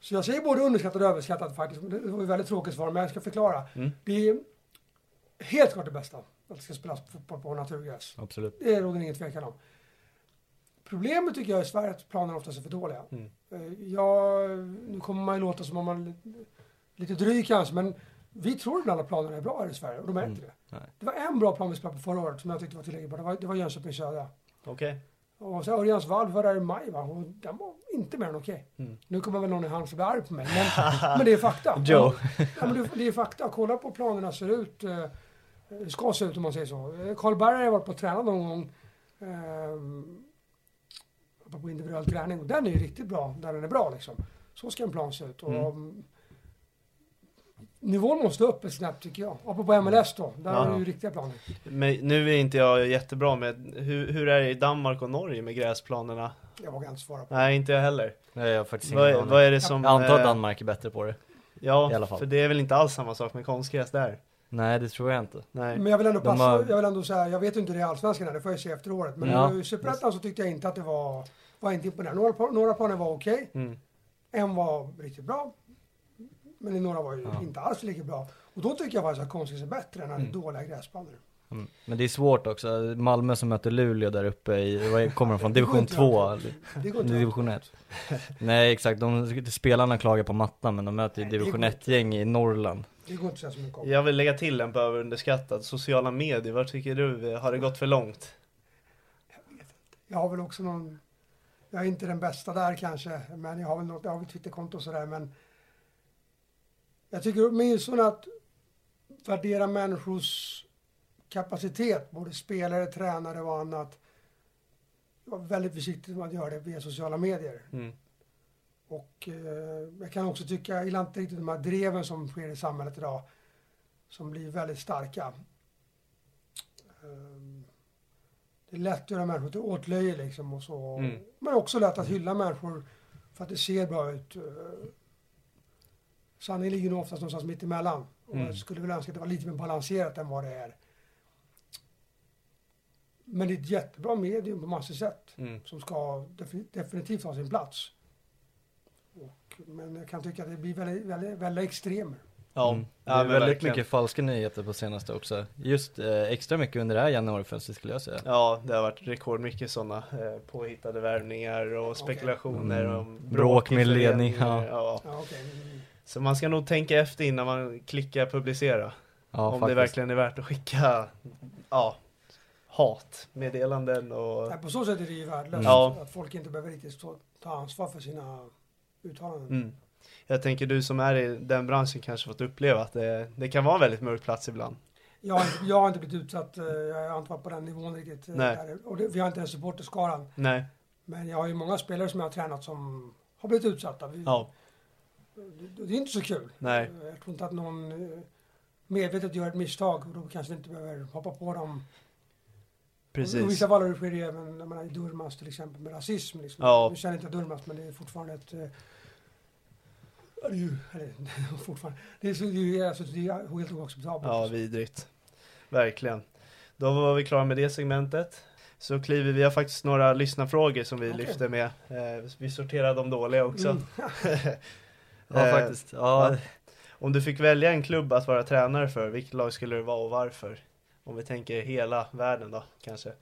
så jag säger både underskattat och överskattat faktiskt. Det var ju väldigt tråkigt svar, men jag ska förklara. Mm. Det är helt klart det bästa, att det ska spelas fotboll på naturgräs. Absolut. Det råder ingen tvekan om. Problemet tycker jag i Sverige är att planerna oftast är för dåliga. Mm. Eh, Jag, nu kommer man ju låta som om man är lite dryg kanske, men vi tror ibland att planerna är bra här i Sverige och de är Mm. inte det. Nej. Det var en bra plan vi spelade på förra året som jag tyckte var tillräckligt bra. Det var, det var Jönköping Södra. Okej. Och så Örjans valv var där i maj va? och den var inte mer än okej. Mm. Nu kommer väl någon i Halmstad bli arg på mig, men, men det är fakta. Joe. Ja, men det, det är fakta. Kolla på hur planerna ser ut. Eh, eh, ska se ut om man säger så. Eh, Karlberg har jag varit på och tränat någon gång. ehm, på individuell träning. Och den är ju riktigt bra, där den är bra liksom. Så ska en plan se ut. Och, Mm. mm. nivån måste upp ett snabbt tycker jag. Apropå MLS då, där Ja. är det ju riktiga planer. Men nu är inte jag jättebra med, hur, hur är det i Danmark och Norge med gräsplanerna? Jag vågar inte svara på. Nej, inte jag heller. Nej, jag har faktiskt Vad, ingen vad är det som... Jag antar att eh, Danmark är bättre på det. Ja, i alla fall. för det är väl inte alls samma sak med konstgräs där? Nej, det tror jag inte. Nej. Men jag vill ändå passa, har- jag vill ändå säga, jag vet ju inte hur det är i Allsvenskan, det får jag se efter året. Men Ja. i Superettan så tyckte jag inte att det var, var inte imponerande. Några, några planer var okej, Mm. en var riktigt bra. Men några var ju Ja. inte alls lika bra. Och då tycker jag faktiskt att konstgräs är bättre än mm. dåliga gräsbanor. Mm. Men det är svårt också. Malmö som möter Luleå där uppe i, vad kommer de från? Division inte 2? rakt ut. Det går inte rakt Division 1? Nej exakt, de, spelarna klagar på mattan men de möter ju division går 1 gäng i Norrland. Det går inte så mycket om. Jag vill lägga till en på överunderskattad, sociala medier, vad tycker du? Har det gått för långt? Jag har väl också någon, jag är inte den bästa där kanske, men jag har väl något, jag har väl Twitterkonto och sådär, men jag tycker åtminstone att värdera människors kapacitet, både spelare, tränare och annat, var väldigt försiktig med att göra det via sociala medier. Mm. Och eh, jag kan också tycka, jag gillar inte riktigt de här dreven som sker i samhället idag, som blir väldigt starka. Ehm, det är lätt att göra människor till åtlöje liksom och så. Mm. Men också lätt att hylla människor för att det ser bra ut. Eh, Sanningen ligger nog oftast någonstans mitt emellan. Och Mm. jag skulle väl önska att det var lite mer balanserat än vad det är. Men det är ett jättebra medium på massor sätt Mm. som ska defini- definitivt ha sin plats. Och, men jag kan tycka att det blir väldigt, väldigt, väldigt extremer. Ja, Mm. Det ja är men väldigt verkligen. mycket falska nyheter på senaste också. Just eh, extra mycket under det här januarifönstret skulle jag säga. Ja, det har varit rekordmycket sådana eh, påhittade värvningar och spekulationer Mm. om Bråk i med ledning, ja. Ja, okej. Mm. Så man ska nog tänka efter innan man klickar publicera. Ja, om faktiskt. det verkligen är värt att skicka, ja, hatmeddelanden och... Nej, på så sätt är det ju värdelöst. Ja. Att folk inte behöver riktigt ta ansvar för sina uttalanden. Mm. Jag tänker du som är i den branschen kanske fått uppleva att det, det kan vara en väldigt mörk plats ibland. Jag, jag har inte blivit utsatt, eh, jag har inte varit på den nivån riktigt. eh, Nej. Där. Och det, vi har inte en supporterskaran. Nej. Men jag har ju många spelare som jag har tränat som har blivit utsatta. Vi, Ja. det, det är inte så kul. Nej. Jag tror inte att någon eh, medvetet gör ett misstag och då kanske inte behöver hoppa på dem. Och Precis. vissa fall sker även jag menar, i Durmaz till exempel med rasism. Liksom. Ja. Nu känner inte jag Durmaz men det är fortfarande ett... eh, är ju, eller, fortfarande, det är, så, det är, alltså, det är helt oacceptabelt. Ja, vidrigt. Verkligen. Då var vi klara med det segmentet. Så kliver vi, har faktiskt några lyssnarfrågor som vi Okej. lyfter med. Eh, vi sorterar de dåliga också. Mm. Ja Eh, faktiskt. Ja. Om du fick välja en klubb att vara tränare för, vilket lag skulle det vara och varför? Om vi tänker hela världen då, kanske.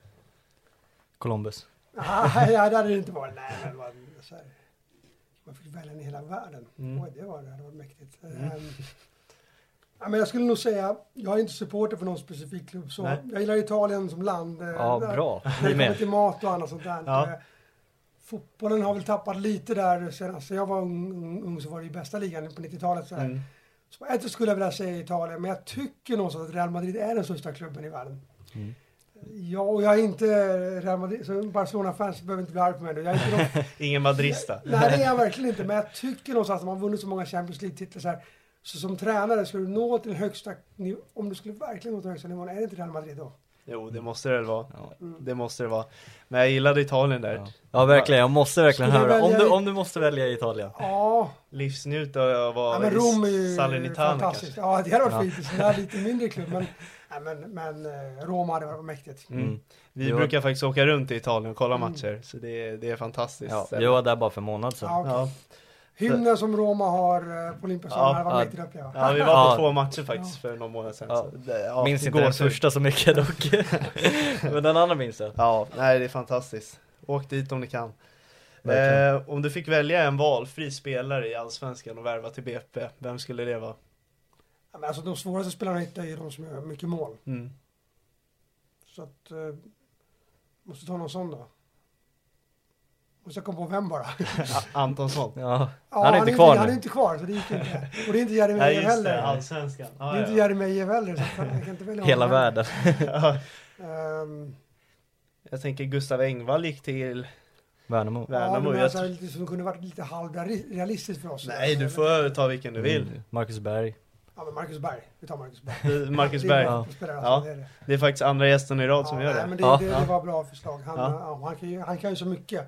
Columbus. Nej, ja, det hade det inte varit. Nej, men man, så här, man fick välja en i hela världen. Mm. Oj, det var det. hade varit mäktigt. Mm. Ehm, ja, men jag skulle nog säga, jag är inte supporter för någon specifik klubb. Så Nej. jag gillar Italien som land. eh, Ja, där- bra. När Vi det kommer till mat och annat sånt där. Ja. Eh, Fotbollen har väl tappat lite där senast jag var ung, ung, ung så var det ju bästa ligan på 90-talet. Så, Mm. Sätt skulle jag vilja säga Italien, men jag tycker någonstans att Real Madrid är den största klubben i världen. Mm. Ja, och jag är inte Real Madrid, så Barcelona-fans behöver inte bli arga på mig nu. Jag är inte de, Ingen madrista. Nej, det är jag verkligen inte. Men jag tycker någonstans att man har vunnit så många Champions League-titlar så här. Så som tränare, skulle du nå till högsta nivå, om du skulle verkligen nå till högsta nivån, är det inte Real Madrid då? Jo, det måste det väl vara. Ja. Det måste det vara. Men jag gillade Italien där. Ja. ja verkligen, jag måste verkligen Skulle höra. Om du, om du måste välja Italien. Ja, Livsnjuta av att vara ja men Rom är ju Salernitana fantastiskt. kanske. Ja, det hade varit Ja. fint. En sån där lite mindre klubb. Men, ja, men, men eh, Roma hade varit mäktigt. Mm. Mm. Vi var- brukar faktiskt åka runt i Italien och kolla Mm. matcher, så det är, det är fantastiskt. Ja, jag var där bara för en månad sedan. Ja, okej. Ja. Hymnen som Roma har eh, på Olympiska Ja, hade varit ja. mäktigt att uppleva. ja, vi var på Ja. två matcher faktiskt för någon månad sedan. Ja. Det, ja, minns inte den första så mycket dock. Men den andra minns jag. Ja, nej det är fantastiskt. Åk dit om ni kan. Eh, om du fick välja en valfri spelare i Allsvenskan och värva till BP, vem skulle det vara? Ja, men alltså, de svåraste spelarna att hitta är de som gör mycket mål. Mm. Så att... Eh, måste ta någon sån då. Måste jag komma på vem bara. Antonsson? Ja, Ja, han är inte kvar Han är nu. inte kvar, så det gick inte. Och det är inte Jerry Meyer just det, heller. Allsvenskan. Det Ja, är inte ja. Jeremejeff heller, så jag kan inte välja Hela honom heller. världen. Ja. Ehm, Jag tänker Gustav Engvall gick till Värnamo. ja, Värnamo. men jag alltså, tror- lite som kunde varit lite halvrealistiskt för oss. Nej, du får ta vilken du vill. Mm. Marcus Berg. Ja, men Marcus Berg. Vi tar Marcus Berg. Eh, Marcus Det är Berg. Ja. alltså, Ja. det är det. Det är faktiskt andra gästen i rad som gör nej, det. Men det, ja. det, det var bra förslag. Han, Ja. ja. han, kan ju, han kan ju så mycket.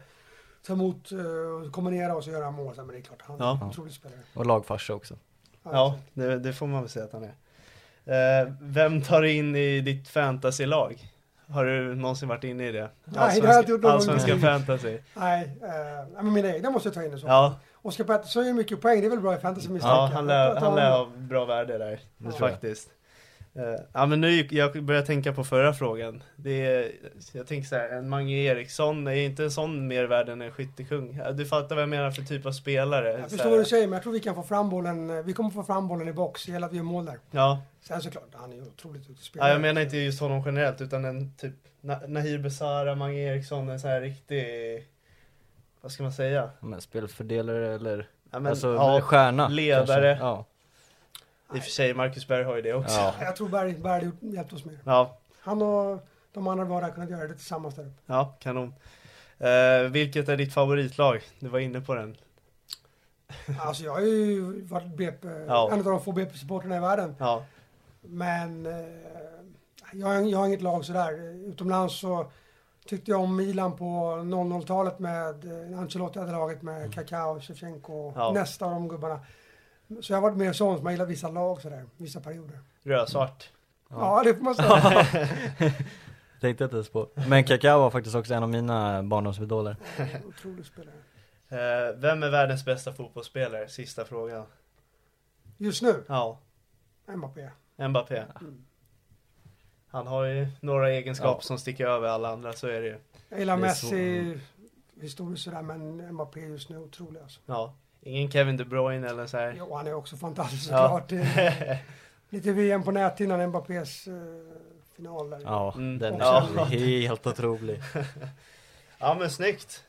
Ta emot, uh, kombinera och så göra mål. Så, Men det är klart, han är Ja. en otrolig spelare. Och lagfarsa också. Ja, det, det får man väl säga att han är. Eh, vem tar du in i ditt fantasylag? Har du någonsin varit inne i det? det har jag inte gjort någon gång. Allsvenska fantasy? Nej, uh, men mina egna måste jag ta in i så fall. Ja, Oskar Pettersson gör mycket poäng. Det är väl bra i fantasy misstänker ja han lär, han lär ha bra värde där. Jag. faktiskt. Eh, ja men nu, jag börjar tänka på förra frågan. Det är, jag tänker så här, en Mange Eriksson är inte en sån mer värd än en skyttekung. Du fattar vad jag menar för typ av spelare. Jag förstår vad du säger, men jag tror vi kan få fram bollen. eh, Vi kommer få fram bollen i box. Det gäller att vi gör mål där. Ja, Sen såklart, han är ju otroligt duktig spelare. Ja, jag menar inte just honom generellt utan en typ Na- Nahir Besara, Mange Eriksson, en sån här riktig, vad ska man säga? Men spelfördelare eller Ja, men, alltså ja, stjärna. ledare. kanske. Ja. I och för sig, Marcus Berg har ju det också. Ja. Jag tror Berg, Berg gjort- hjälpt oss mer. Ja, Han och de andra bara kunnat göra det tillsammans där uppe. ja kanon. Eh, vilket är ditt favoritlag? Du var inne på den. Alltså jag har ju varit BP, Ja. en av de få BP-supporterna i världen. Ja, Men eh, jag, har- jag har inget lag sådär. Utomlands så tyckte jag om Milan på 00-talet med eh, Ancelotti hade laget med Kaká, Shevchenko och Ja. nästa av de gubbarna. Så jag har varit mer sån som har gillat vissa lag sådär, vissa perioder. rödsvart. Ja, det får man säga. Tänkte inte ens på. Men Kaká var faktiskt också en av mina barndomsidoler. Otrolig spelare. Eh, vem är världens bästa fotbollsspelare? Sista frågan. Just nu, Ja, Mbappé. Mbappé. Han har ju några egenskaper Ja. som sticker över alla andra, så är det ju. Jag gillar Messi historiskt sådär, men Mbappé just nu otrolig alltså. Ja. Ingen Kevin De Bruyne eller så här. Jo, han är också fantastisk Ja. såklart. Det- Lite VM på näthinnan, Mbappés eh, final där. Ja, Mm. den Ja. är helt otrolig. Ja men snyggt.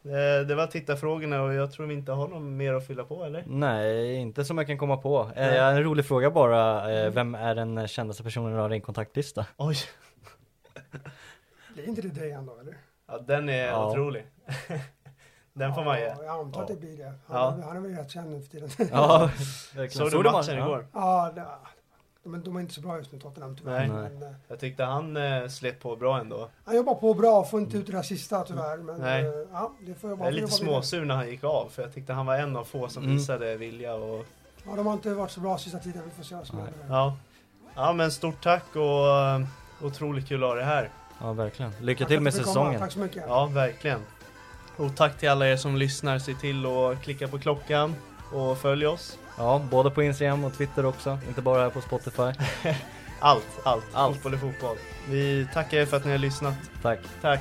Det var tittarfrågorna och jag tror vi inte har något mer att fylla på eller? Nej, inte som jag kan komma på. Eh, Nej. en rolig fråga bara. Eh, vem är den kändaste personen du har i din kontaktlista? Oj. Blir inte det Dejan då eller? Ja den är Ja. otrolig. den får man ge. Ja, jag antar att det blir det. Han, Ja. han är väl rätt känd nu för tiden. Ja, Såg du matchen Ja. igår? ja, det, de, är, de är inte så bra just nu Tottenham tyvärr. Nej. Men, eh, Jag tyckte han eh, slet på bra ändå. han jobbar på bra, får inte ut det där sista tyvärr. Men Nej. eh, ja, det får jag Jag bara är lite småsur när han gick av för jag tyckte han var en av få som Mm. visade vilja och Ja, de har inte varit så bra sista tiden. Vi får se vad som händer. ja. Ja men stort tack och eh, otroligt kul att ha dig här. ja, verkligen. Lycka Tack till med komma. säsongen. Tack så mycket. Ja verkligen. Och tack till alla er som lyssnar. Se till att klicka på klockan och följ oss. Ja, både på Instagram och Twitter också. Inte bara här på Spotify. Allt, allt. Allt. Fotboll är fotboll. Vi tackar er för att ni har lyssnat. Tack. Tack.